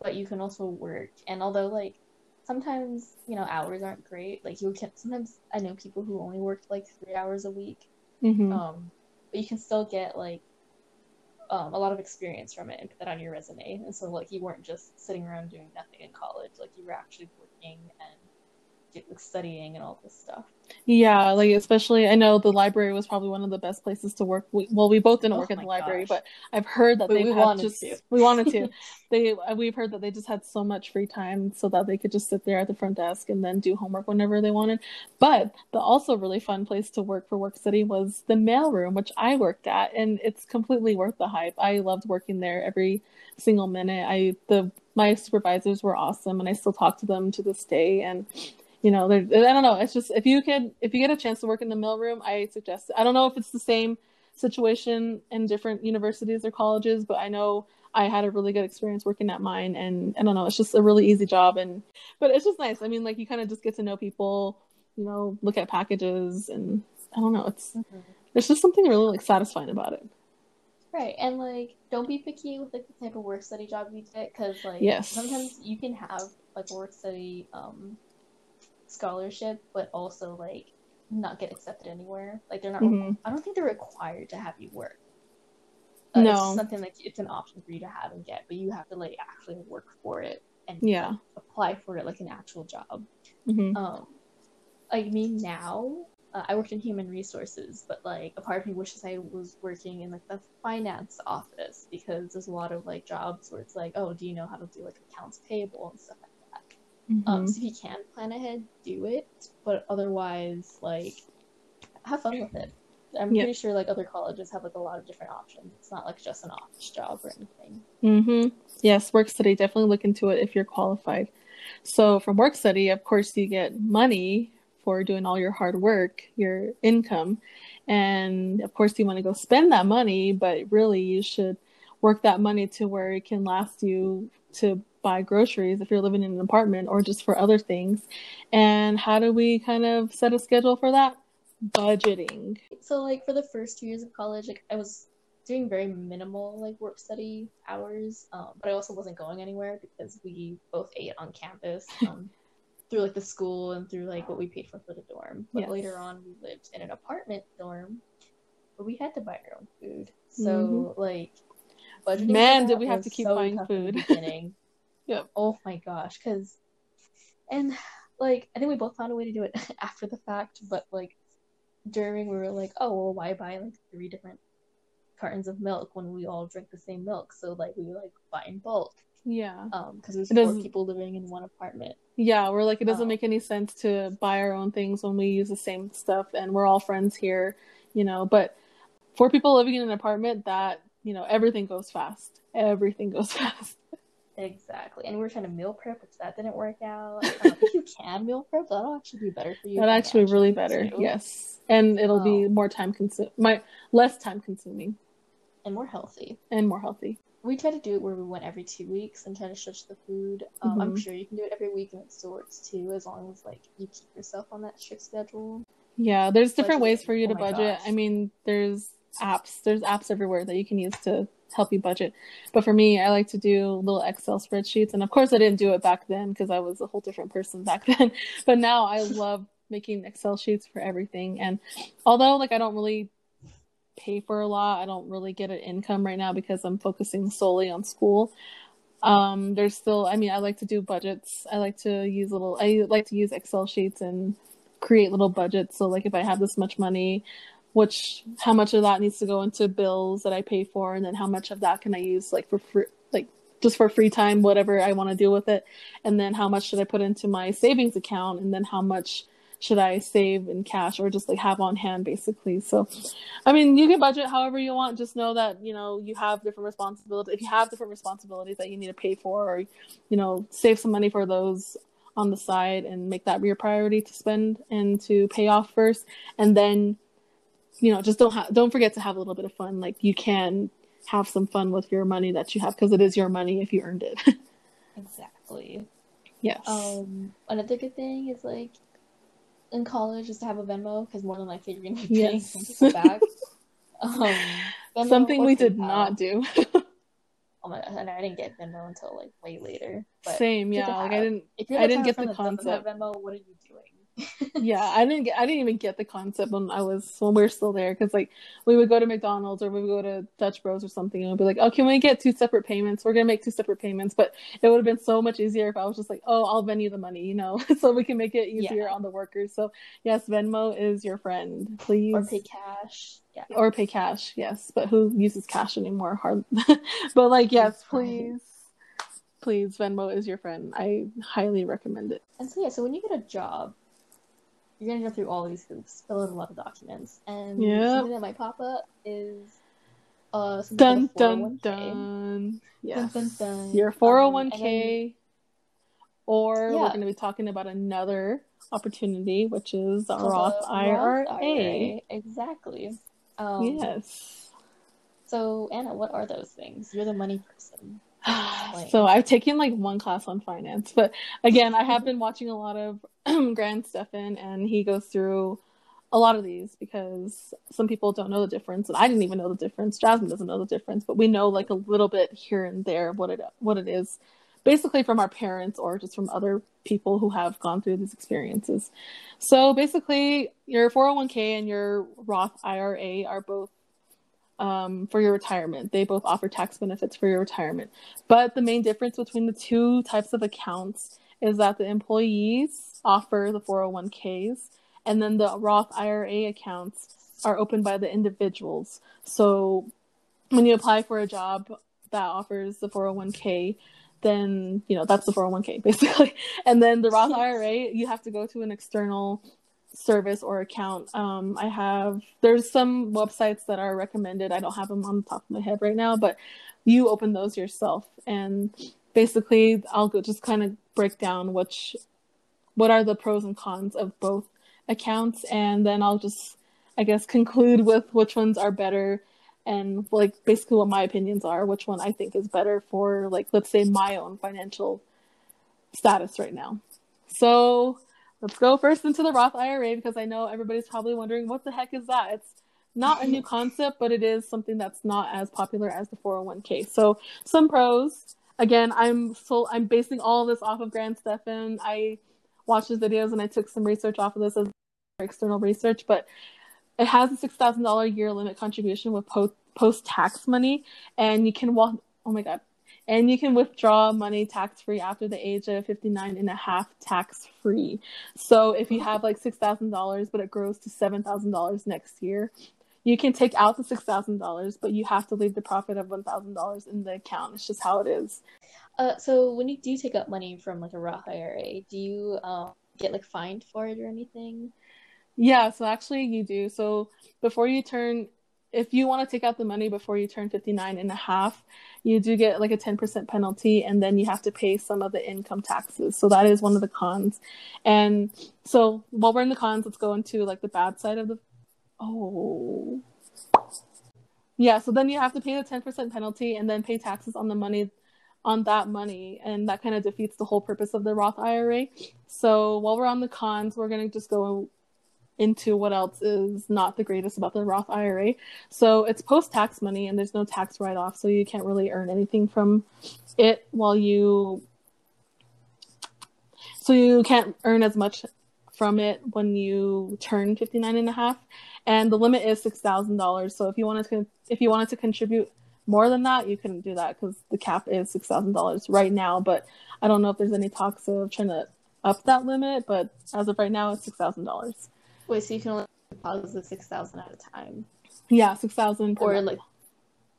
Speaker 2: but you can also work. And although like sometimes, you know, hours aren't great, like you can sometimes I know people who only work like three hours a week.
Speaker 1: hmm
Speaker 2: Um, but you can still get like um, a lot of experience from it and put that on your resume. And so like you weren't just sitting around doing nothing in college, like you were actually working and studying and all this stuff.
Speaker 1: Yeah, like especially I know the library was probably one of the best places to work. We, well, we both didn't
Speaker 2: Oh
Speaker 1: work at the library,
Speaker 2: gosh.
Speaker 1: but I've heard that
Speaker 2: But
Speaker 1: they
Speaker 2: we
Speaker 1: had
Speaker 2: wanted
Speaker 1: just
Speaker 2: to.
Speaker 1: we wanted to. they we've heard that they just had so much free time so that they could just sit there at the front desk and then do homework whenever they wanted. But the also really fun place to work for work study was the mailroom, which I worked at, and it's completely worth the hype. I loved working there every single minute. I the my supervisors were awesome, and I still talk to them to this day. And you know, I don't know. It's just if you could if you get a chance to work in the mailroom, I suggest. It. I don't know if it's the same situation in different universities or colleges, but I know I had a really good experience working at mine, and I don't know. It's just a really easy job, and but it's just nice. I mean, like you kind of just get to know people, you know, look at packages, and I don't know. It's there's just something really like satisfying about it.
Speaker 2: Right, and like, don't be picky with like the type of work study job you get, because like
Speaker 1: Yes.
Speaker 2: sometimes you can have like a work study um scholarship, but also like not get accepted anywhere. Like they're not.
Speaker 1: Mhm.
Speaker 2: I don't think they're required to have you work. Uh,
Speaker 1: No.
Speaker 2: just something like it's an option for you to have and get, but you have to like actually work for it and
Speaker 1: Yeah.
Speaker 2: like, apply for it like an actual job.
Speaker 1: hmm
Speaker 2: Um, like me now, uh, I worked in human resources, but like a part of me wishes I was working in like the finance office because there's a lot of like jobs where it's like, oh, do you know how to do like accounts payable and stuff like that. Um, so if you can plan ahead, do it. But otherwise, like, have fun with it. I'm
Speaker 1: Yeah.
Speaker 2: pretty sure like other colleges have like a lot of different options. It's not like just an office job or anything.
Speaker 1: Mm-hmm. Yes, work study. Definitely look into it if you're qualified. So from work study, of course, you get money for doing all your hard work, your income, and of course, you want to go spend that money. But really, you should work that money to where it can last you to buy groceries if you're living in an apartment or just for other things. And how do we kind of set a schedule for that? Budgeting.
Speaker 2: So like for the first two years of college, like I was doing very minimal like work study hours, um, but I also wasn't going anywhere because we both ate on campus um, through like the school and through like what we paid for for the dorm. But
Speaker 1: Yes.
Speaker 2: later on, we lived in an apartment dorm, but we had to buy our own food. So like budgeting. for
Speaker 1: Man, did we have to keep
Speaker 2: so
Speaker 1: buying
Speaker 2: tough in the
Speaker 1: food. Yep.
Speaker 2: Oh my gosh, because and like I think we both found a way to do it after the fact, but like during we were like, oh well, why buy like three different cartons of milk when we all drink the same milk? So like we like buy in bulk,
Speaker 1: Yeah.
Speaker 2: um, because there's
Speaker 1: It
Speaker 2: four
Speaker 1: doesn't-
Speaker 2: people living in one apartment.
Speaker 1: Yeah, we're like, it doesn't
Speaker 2: Um,
Speaker 1: make any sense to buy our own things when we use the same stuff and we're all friends here, you know. But for people living in an apartment, that, you know, everything goes fast. Everything goes fast.
Speaker 2: Exactly, and we were trying to meal prep, which that didn't work out. If you can meal prep, that'll actually be better for you.
Speaker 1: That'd actually be really better.
Speaker 2: too,
Speaker 1: Yes. And it'll be
Speaker 2: Um,
Speaker 1: more time consum my less time consuming
Speaker 2: and more healthy.
Speaker 1: and more healthy.
Speaker 2: We try to do it where we went every two weeks and try to stretch the food. Um, I'm
Speaker 1: Mhm.
Speaker 2: sure you can do it every week and it still works too, as long as like you keep yourself on that strict schedule.
Speaker 1: Yeah, there's different ways for you to
Speaker 2: Oh
Speaker 1: budget.
Speaker 2: gosh.
Speaker 1: I mean, there's apps. There's apps everywhere that you can use to help you budget. But for me, I like to do little Excel spreadsheets. And of course, I didn't do it back then because I was a whole different person back then. But now I love making Excel sheets for everything. And although like I don't really pay for a lot, I don't really get an income right now because I'm focusing solely on school. Um, there's still, I mean, I like to do budgets. I like to use little, I like to use Excel sheets and create little budgets. So like if I have this much money, which how much of that needs to go into bills that I pay for, and then how much of that can I use like for free, like just for free time, whatever I want to do with it, and then how much should I put into my savings account, and then how much should I save in cash or just like have on hand basically. So, I mean, you can budget however you want. Just know that you know you have different responsibilities. If you have different responsibilities that you need to pay for, or you know, save some money for those on the side and make that your priority to spend and to pay off first and then you know just don't ha- don't forget to have a little bit of fun like you can have some fun with your money that you have because it is your money if you earned it
Speaker 2: Exactly.
Speaker 1: yes
Speaker 2: Um, another good thing is like in college is to have a Venmo because more than likely you're gonna be paying
Speaker 1: Yes.
Speaker 2: some people back. um, Venmo
Speaker 1: something we did not do
Speaker 2: Oh my god, and I didn't get Venmo until like way later. But
Speaker 1: same yeah like i didn't
Speaker 2: if you're
Speaker 1: I didn't get the
Speaker 2: that doesn't have
Speaker 1: concept.
Speaker 2: Venmo, what are you doing?
Speaker 1: Yeah i didn't get i didn't even get the concept when i was when we were still there because like we would go to mcdonald's or we would go to dutch bros or something and we'd be like oh can we get two separate payments? We're gonna make two separate payments but it would have been so much easier if i was just like oh i'll venmo the money you know? So we can make it easier
Speaker 2: Yeah.
Speaker 1: on the workers. So yes venmo is your friend please.
Speaker 2: Or pay cash. Yeah.
Speaker 1: or pay cash yes but who uses cash anymore? Hard but like yes please. Please venmo is your friend. I highly recommend it.
Speaker 2: And so yeah, so when you get a job, you're gonna go through all these hoops, fill out a lot of documents, and
Speaker 1: Yep.
Speaker 2: something that might pop up is uh something
Speaker 1: dun dun
Speaker 2: 401k.
Speaker 1: dun yes
Speaker 2: dun, dun.
Speaker 1: your
Speaker 2: Um,
Speaker 1: 401k or we're going to be talking about another opportunity which is a roth ira,
Speaker 2: IRA. Exactly. Um,
Speaker 1: yes
Speaker 2: So Anna, what are those things? You're the money person.
Speaker 1: So I've taken like one class on finance, but again, I have been watching a lot of Graham Stephan, and he goes through a lot of these because some people don't know the difference, and I didn't even know the difference. Jasmine doesn't know the difference, but we know like a little bit here and there of what it what it is, basically from our parents or just from other people who have gone through these experiences. So basically, your 401k and your Roth IRA are both um, for your retirement. They both offer tax benefits for your retirement. But the main difference between the two types of accounts is that the employees offer the 401ks, and then the Roth IRA accounts are opened by the individuals. So when you apply for a job that offers the 401k, then you know that's the 401k basically. And then the Roth IRA, you have to go to an external service or account. Um, I have there's some websites that are recommended. I don't have them on the top of my head right now, but you open those yourself and basically I'll go just kind of break down which what are the pros and cons of both accounts and then I'll just I guess conclude with which ones are better and like basically what my opinions are, which one I think is better for like let's say my own financial status right now. So let's go first into the Roth IRA because I know everybody's probably wondering what the heck is that? It's not a new concept, but it is something that's not as popular as the 401k. So some pros. Again, I'm so I'm basing all this off of Graham Stephan. I watched his videos and I took some research off of this as external research, but it has a six thousand dollar year limit contribution with post post tax money, and you can walk. Oh my god! And you can withdraw money tax free after the age of 59 and a half tax free. So if you have like $6,000 but it grows to $7,000 next year, you can take out the six thousand dollars, but you have to leave the profit of one thousand dollars in the account. It's just how it is.
Speaker 2: Uh, so when you do take out money from like a Roth IRA, do you um, get like fined for it or anything?
Speaker 1: Yeah, so actually you do. So before you turn, if you want to take out the money before you turn 59 and a half, you do get like a 10% penalty and then you have to pay some of the income taxes. So that is one of the cons. And so while we're in the cons, let's go into like the bad side of the Oh. Yeah, so then you have to pay the 10% penalty and then pay taxes on the money on that money and that kind of defeats the whole purpose of the Roth IRA. So while we're on the cons, we're going to just go into what else is not the greatest about the Roth IRA. So it's post-tax money and there's no tax write-off, so you can't really earn anything from it while you so you can't earn as much from it when you turn 59 and a half and the limit is six thousand dollars. So if you wanted to if you wanted to contribute more than that, you couldn't do that because the cap is six thousand dollars right now. But I don't know if there's any talks of trying to up that limit. But as of right now, it's six thousand dollars.
Speaker 2: Wait, so you can only deposit six thousand at a time?
Speaker 1: Yeah, six thousand
Speaker 2: or month. like.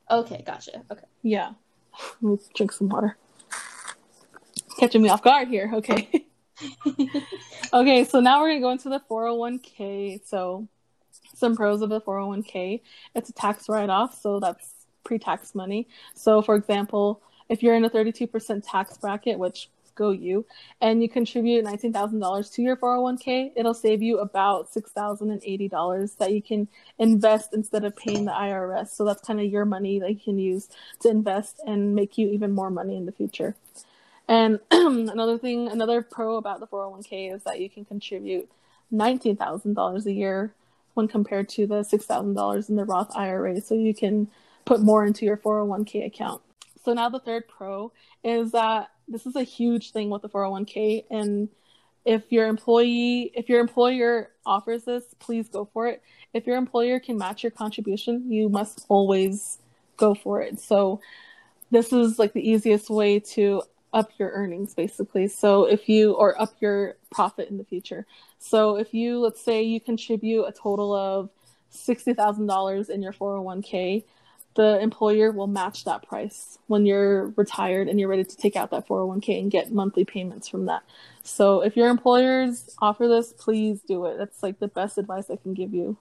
Speaker 2: Okay, gotcha. Okay.
Speaker 1: Yeah, let me drink some water. Catching me off guard here. Okay. okay, so now we're gonna go into the 401k. So some pros of the 401k. It's a tax write off, so that's pre tax money. So, for example, if you're in a 32% tax bracket, which go you, and you contribute $19,000 to your 401k, it'll save you about $6,080 that you can invest instead of paying the IRS. So that's kind of your money that you can use to invest and make you even more money in the future. And another thing, another pro about the 401k is that you can contribute $19,000 a year when compared to the $6,000 in the Roth IRA. So you can put more into your 401k account. So now the third pro is that this is a huge thing with the 401k and if your employee if your employer offers this, please go for it. If your employer can match your contribution, you must always go for it. So this is like the easiest way to up your earnings basically. So if you or up your profit in the future. So if you let's say you contribute a total of $60,000 in your 401k, the employer will match that price when you're retired and you're ready to take out that 401k and get monthly payments from that. So if your employers offer this, please do it. That's like the best advice I can give you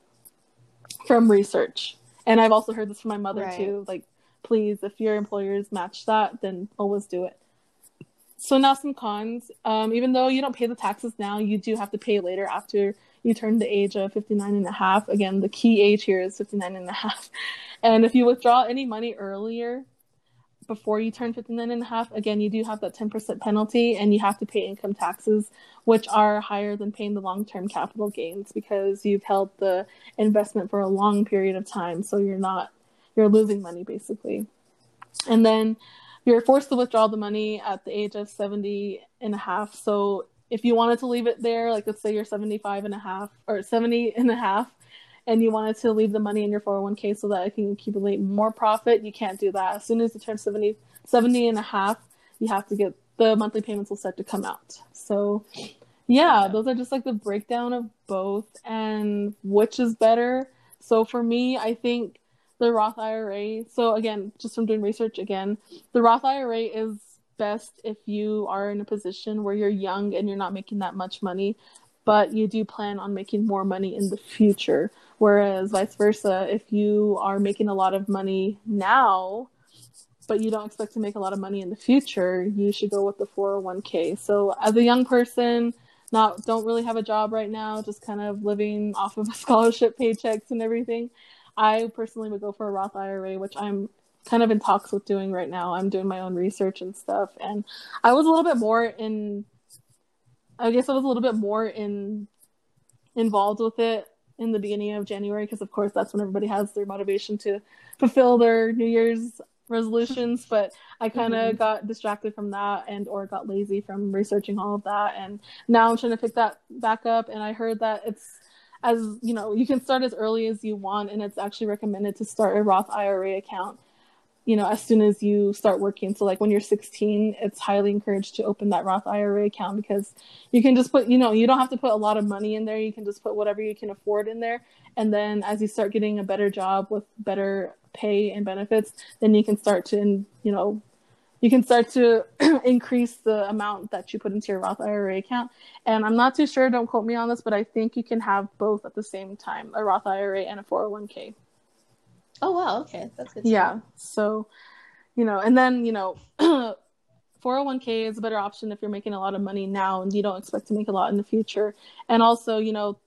Speaker 1: from research. And I've also heard this from my mother right. too. Like, please, if your employers match that, then always do it. So now some cons. Um, even though you don't pay the taxes now, you do have to pay later after you turn the age of 59 and a half. Again, the key age here is 59 and a half. And if you withdraw any money earlier before you turn 59 and a half, again, you do have that 10% penalty and you have to pay income taxes, which are higher than paying the long-term capital gains because you've held the investment for a long period of time. So you're not, you're losing money basically. And then you're forced to withdraw the money at the age of 70 and a half. So if you wanted to leave it there, like let's say you're 75 and a half or 70 and a half, and you wanted to leave the money in your 401k so that it can accumulate more profit, you can't do that. As soon as you turn 70, 70 and a half, you have to get the monthly payments will start to come out. So yeah, those are just like the breakdown of both and which is better. So for me, I think the Roth IRA. So again, just from doing research again, the Roth IRA is best if you are in a position where you're young and you're not making that much money, but you do plan on making more money in the future. Whereas vice versa, if you are making a lot of money now, but you don't expect to make a lot of money in the future, you should go with the 401k. So as a young person, not don't really have a job right now, just kind of living off of scholarship paychecks and everything. I personally would go for a Roth IRA, which I'm kind of in talks with doing right now. I'm doing my own research and stuff, and I was a little bit more in. I guess I was a little bit more in involved with it in the beginning of January because, of course, that's when everybody has their motivation to fulfill their New Year's resolutions. But I kind of mm-hmm. got distracted from that and or got lazy from researching all of that, and now I'm trying to pick that back up. And I heard that it's as you know you can start as early as you want and it's actually recommended to start a roth ira account you know as soon as you start working so like when you're 16 it's highly encouraged to open that roth ira account because you can just put you know you don't have to put a lot of money in there you can just put whatever you can afford in there and then as you start getting a better job with better pay and benefits then you can start to you know you can start to increase the amount that you put into your Roth IRA account. And I'm not too sure, don't quote me on this, but I think you can have both at the same time a Roth IRA and a 401k.
Speaker 2: Oh, wow. Okay. That's good.
Speaker 1: Yeah. So, you know, and then, you know, 401k is a better option if you're making a lot of money now and you don't expect to make a lot in the future. And also, you know,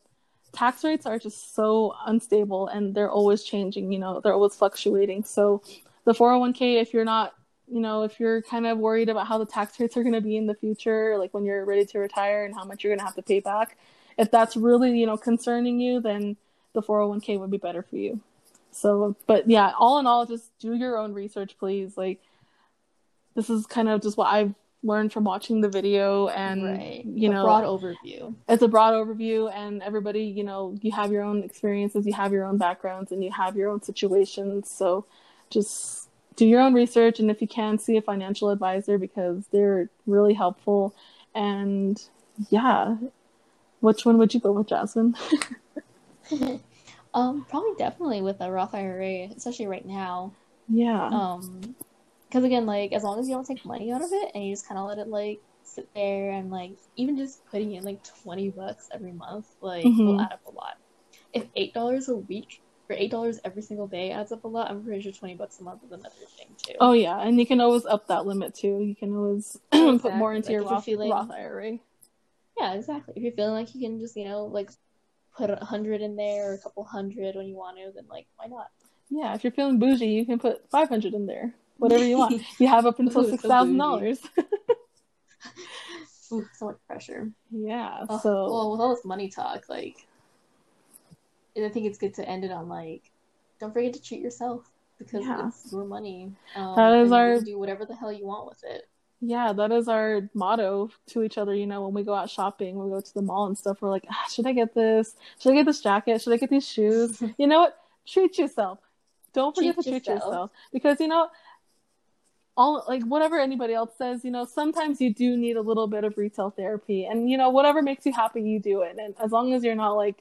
Speaker 1: tax rates are just so unstable and they're always changing, you know, they're always fluctuating. So, the 401k, if you're not you know, if you're kind of worried about how the tax rates are going to be in the future, like when you're ready to retire and how much you're going to have to pay back, if that's really, you know, concerning you, then the 401k would be better for you. So, but yeah, all in all, just do your own research, please. Like, this is kind of just what I've learned from watching the video and right. you know
Speaker 2: broad overview.
Speaker 1: it's a broad overview and everybody you know you have your own experiences you have your own backgrounds and you have your own situations. So just do your own research and if you can see a financial advisor because they're really helpful. And yeah. Which one would you go with jasmine
Speaker 2: um probably definitely with a roth ira especially right now
Speaker 1: yeah
Speaker 2: um because again like as long as you don't take money out of it and you just kind of let it like sit there and like even just putting in like 20 bucks every month like mm-hmm. will add up a lot if eight dollars a week or eight dollars every single day adds up a lot. I'm pretty sure twenty bucks a month is another thing too.
Speaker 1: Oh yeah, and you can always up that limit too. You can always exactly. put more into like your Roth, feeling, Roth IRA.
Speaker 2: Yeah, exactly. If you're feeling like you can just you know like put a hundred in there or a couple hundred when you want to, then like why not?
Speaker 1: Yeah, if you're feeling bougie, you can put five hundred in there. Whatever you want. you have up until six thousand dollars.
Speaker 2: so much pressure.
Speaker 1: Yeah. Oh, so
Speaker 2: well, with all this money talk, like I think it's good to end it on like, don't forget to treat yourself because yeah. it's your money. Um,
Speaker 1: that is our
Speaker 2: do whatever the hell you want with it.
Speaker 1: Yeah, that is our motto to each other. You know, when we go out shopping, when we go to the mall and stuff, we're like, ah, should I get this? Should I get this jacket? Should I get these shoes? you know what? Treat yourself. Don't forget treat to treat yourself. yourself because you know all like whatever anybody else says, you know, sometimes you do need a little bit of retail therapy and you know, whatever makes you happy, you do it. And as long as you're not like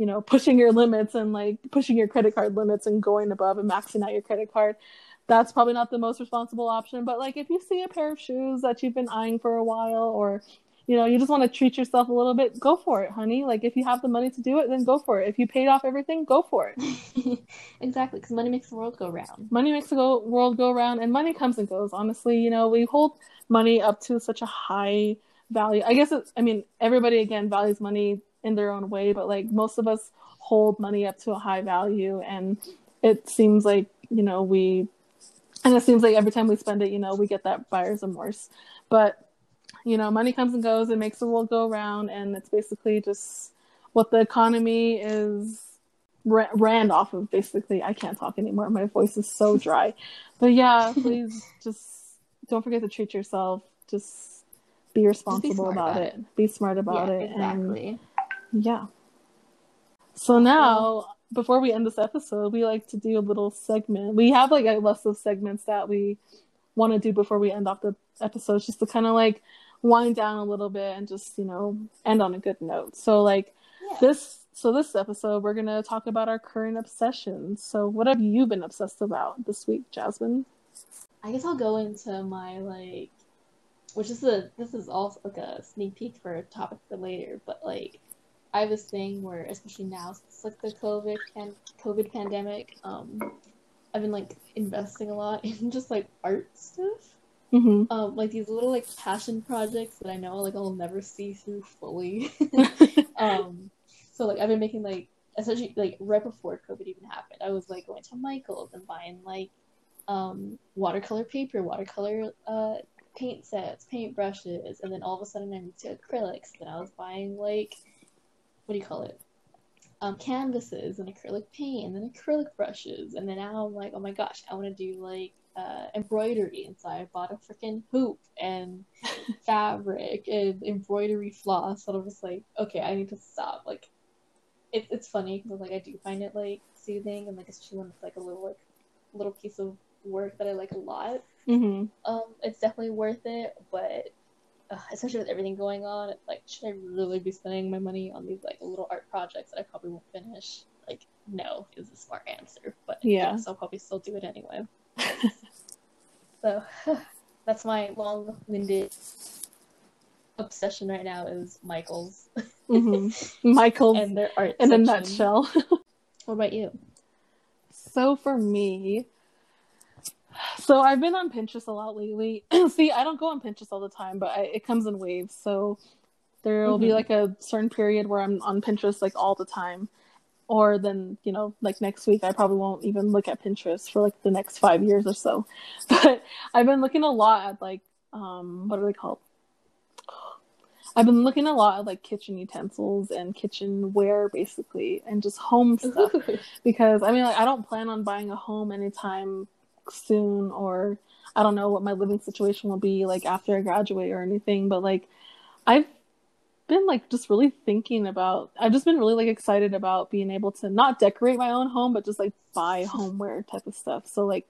Speaker 1: you know, pushing your limits and like pushing your credit card limits and going above and maxing out your credit card. That's probably not the most responsible option. But like if you see a pair of shoes that you've been eyeing for a while or you know, you just want to treat yourself a little bit, go for it, honey. Like if you have the money to do it, then go for it. If you paid off everything, go for
Speaker 2: it. exactly, because money makes the world go round.
Speaker 1: Money makes the go- world go round, and money comes and goes. Honestly, you know, we hold money up to such a high value. I guess it's, I mean, everybody again values money in their own way, but like most of us hold money up to a high value and it seems like, you know, we and it seems like every time we spend it, you know, we get that buyer's remorse. But, you know, money comes and goes, it makes the world go around and it's basically just what the economy is ran off of basically. I can't talk anymore. My voice is so dry. But yeah, please just don't forget to treat yourself. Just be responsible be about, about it. it. Be smart about yeah, it. Exactly. And yeah. So now, before we end this episode, we like to do a little segment. We have like a list of segments that we want to do before we end off the episodes, just to kind of like wind down a little bit and just you know end on a good note. So like yeah. this So this episode, we're gonna talk about our current obsessions. So what have you been obsessed about this week, Jasmine?
Speaker 2: I guess I'll go into my like, which is a this is also like a sneak peek for a topic for later, but like, I have this thing where, especially now, it's like the COVID can COVID pandemic. Um, I've been like investing a lot in just like art stuff.
Speaker 1: Mm-hmm.
Speaker 2: Um, like these little like passion projects that I know like I'll never see through fully. um, so like I've been making like essentially like right before COVID even happened, I was like going to Michael's and buying like um watercolor paper, watercolor uh paint sets, paint brushes, and then all of a sudden I moved to acrylics. Then I was buying like what do you call it? Um, canvases and acrylic paint and then acrylic brushes and then now I'm like, oh my gosh, I want to do like uh, embroidery, and so I bought a freaking hoop and fabric and embroidery floss. So I'm just like, okay, I need to stop. Like, it's it's funny because like I do find it like soothing and like especially when it's like a little like little piece of work that I like a lot.
Speaker 1: Mm-hmm.
Speaker 2: Um, it's definitely worth it, but uh, especially with everything going on, like should I really be spending my money on these like little art projects that I probably won't finish? Like, no is the smart answer, but
Speaker 1: Yeah.
Speaker 2: yes, I'll probably still do it anyway. So that's my long-winded obsession right now is Michael's
Speaker 1: Mm-hmm. Michael's
Speaker 2: and their art.
Speaker 1: in a nutshell.
Speaker 2: What about you?
Speaker 1: So for me, so I've been on Pinterest a lot lately. See, I don't go on Pinterest all the time, but I, it comes in waves. So there will be
Speaker 2: Mhm.
Speaker 1: like a certain period where I'm on Pinterest like all the time, or then you know like next week I probably won't even look at Pinterest for like the next five years or so. But I've been looking a lot at like um what are they called? I've been looking a lot at like kitchen utensils and kitchenware basically, and just home stuff because I mean, like, I don't plan on buying a home anytime soon, or I don't know what my living situation will be like after I graduate or anything. But like, I've been like just really thinking about. I've just been really like excited about being able to not decorate my own home, but just like buy homeware type of stuff. So like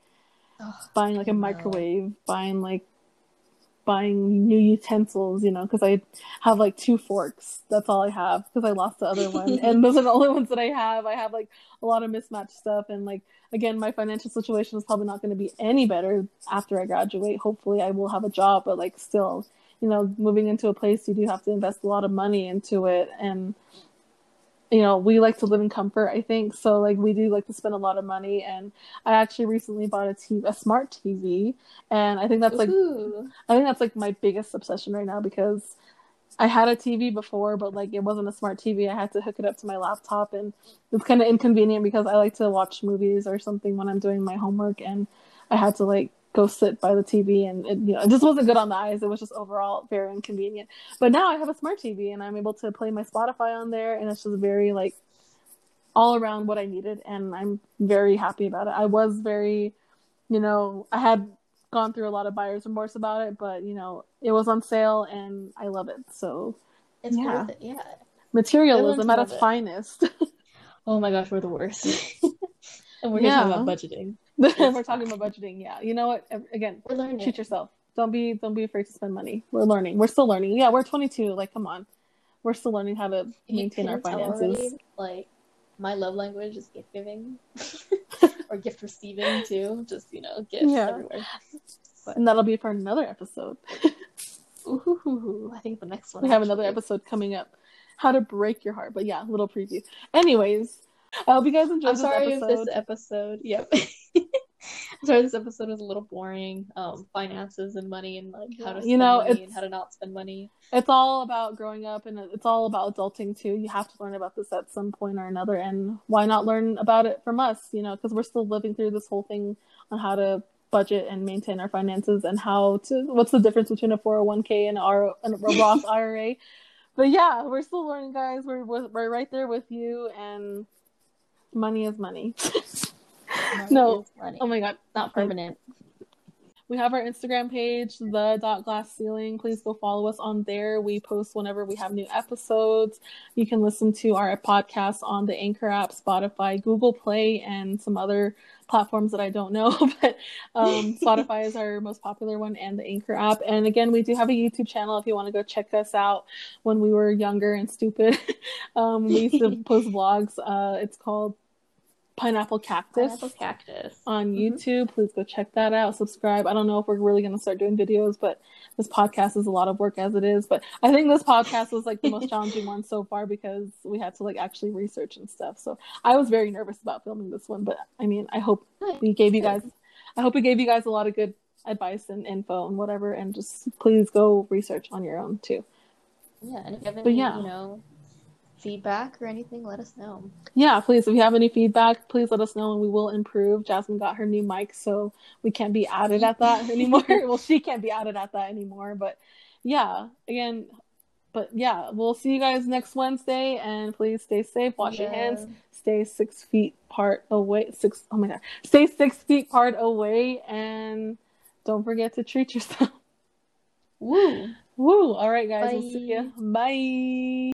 Speaker 1: buying like a microwave, buying like buying new utensils, you know, because I have like two forks. That's all I have because I lost the other one, and those are the only ones that I have. I have like a lot of mismatched stuff, and like again, my financial situation is probably not going to be any better after I graduate. Hopefully, I will have a job, but like still, you know, moving into a place, you do have to invest a lot of money into it, and you know, we like to live in comfort, I think. So like we do like to spend a lot of money and I actually recently bought a TV, a smart TV, and I think that's like
Speaker 2: Ooh.
Speaker 1: I think that's like my biggest obsession right now because I had a TV before, but like it wasn't a smart TV. I had to hook it up to my laptop, and it's kind of inconvenient because I like to watch movies or something when I'm doing my homework, and I had to like go sit by the TV, and it, you know, it just wasn't good on the eyes. It was just overall very inconvenient. But now I have a smart TV, and I'm able to play my Spotify on there, and it's just very like all around what I needed, and I'm very happy about it. I was very, you know, I had gone through a lot of buyer's remorse about it, but you know, it was on sale and I love it. So
Speaker 2: It's
Speaker 1: Yeah.
Speaker 2: worth it, yeah.
Speaker 1: materialism at its
Speaker 2: it.
Speaker 1: finest.
Speaker 2: Oh my gosh, we're the worst. and we're here talking
Speaker 1: Yeah.
Speaker 2: about budgeting.
Speaker 1: We're talking about budgeting. Yeah, you know what? Again,
Speaker 2: We're learning.
Speaker 1: treat yourself. Don't be don't be afraid to spend money. We're learning. We're still learning. Yeah, we're 22. Like, come on, we're still learning how to maintain our finances.
Speaker 2: already, like my love language is gift giving or gift receiving too. Just you know, gifts
Speaker 1: Yeah.
Speaker 2: everywhere.
Speaker 1: And that'll be for another episode.
Speaker 2: Ooh, I think the next one.
Speaker 1: we have another episode coming up. How to break your heart. But yeah, little preview. Anyways, I hope you guys enjoyed
Speaker 2: I'm
Speaker 1: this
Speaker 2: sorry
Speaker 1: episode.
Speaker 2: if this episode. Yep. I'm sorry this episode was a little boring. Um, finances and money and like how to spend
Speaker 1: You know,
Speaker 2: money and how to not spend money.
Speaker 1: it's all about growing up and it's all about adulting too. You have to learn about this at some point or another. And why not learn about it from us, you know, because we're still living through this whole thing on how to budget and maintain our finances and how to what's the difference between a 401k and a, R, and a Roth IRA. But yeah, we're still learning, guys. We're, we're, we're right there with you, and money is money.
Speaker 2: Money
Speaker 1: No.
Speaker 2: is money.
Speaker 1: oh my God.
Speaker 2: not permanent.
Speaker 1: We have our Instagram page, the dot glass ceiling. Please go follow us on there. We post whenever we have new episodes. You can listen to our podcast on the Anchor app, Spotify, Google Play, and some other platforms that I don't know. but um, Spotify is our most popular one, and the Anchor app. And again, we do have a YouTube channel if you want to go check us out. When we were younger and stupid, um, we used to post vlogs. Uh, it's called Pineapple Cactus,
Speaker 2: Pineapple cactus.
Speaker 1: on
Speaker 2: Mhm.
Speaker 1: YouTube. Please go check that out. Subscribe. I don't know if we're really going to start doing videos, but this podcast is a lot of work as it is. But I think this podcast was like the most challenging one so far because we had to like actually research and stuff. So I was very nervous about filming this one, but I mean, I hope we gave you guys, I hope we gave you guys a lot of good advice and info and whatever. And just please go research on your own too.
Speaker 2: Yeah, and if you have
Speaker 1: But
Speaker 2: any,
Speaker 1: yeah.
Speaker 2: you know, feedback or anything, let us know.
Speaker 1: Yeah, please. If you have any feedback, please let us know and we will improve. Jasmine got her new mic, so we can't be added at that anymore. well, she can't be added at that anymore. But yeah, again, but yeah, we'll see you guys next Wednesday and please stay safe, wash your hands, stay six feet part away. Six, oh my God, stay six feet part away and don't forget to treat yourself.
Speaker 2: Woo!
Speaker 1: Woo! All right, guys, we'll see you. Bye.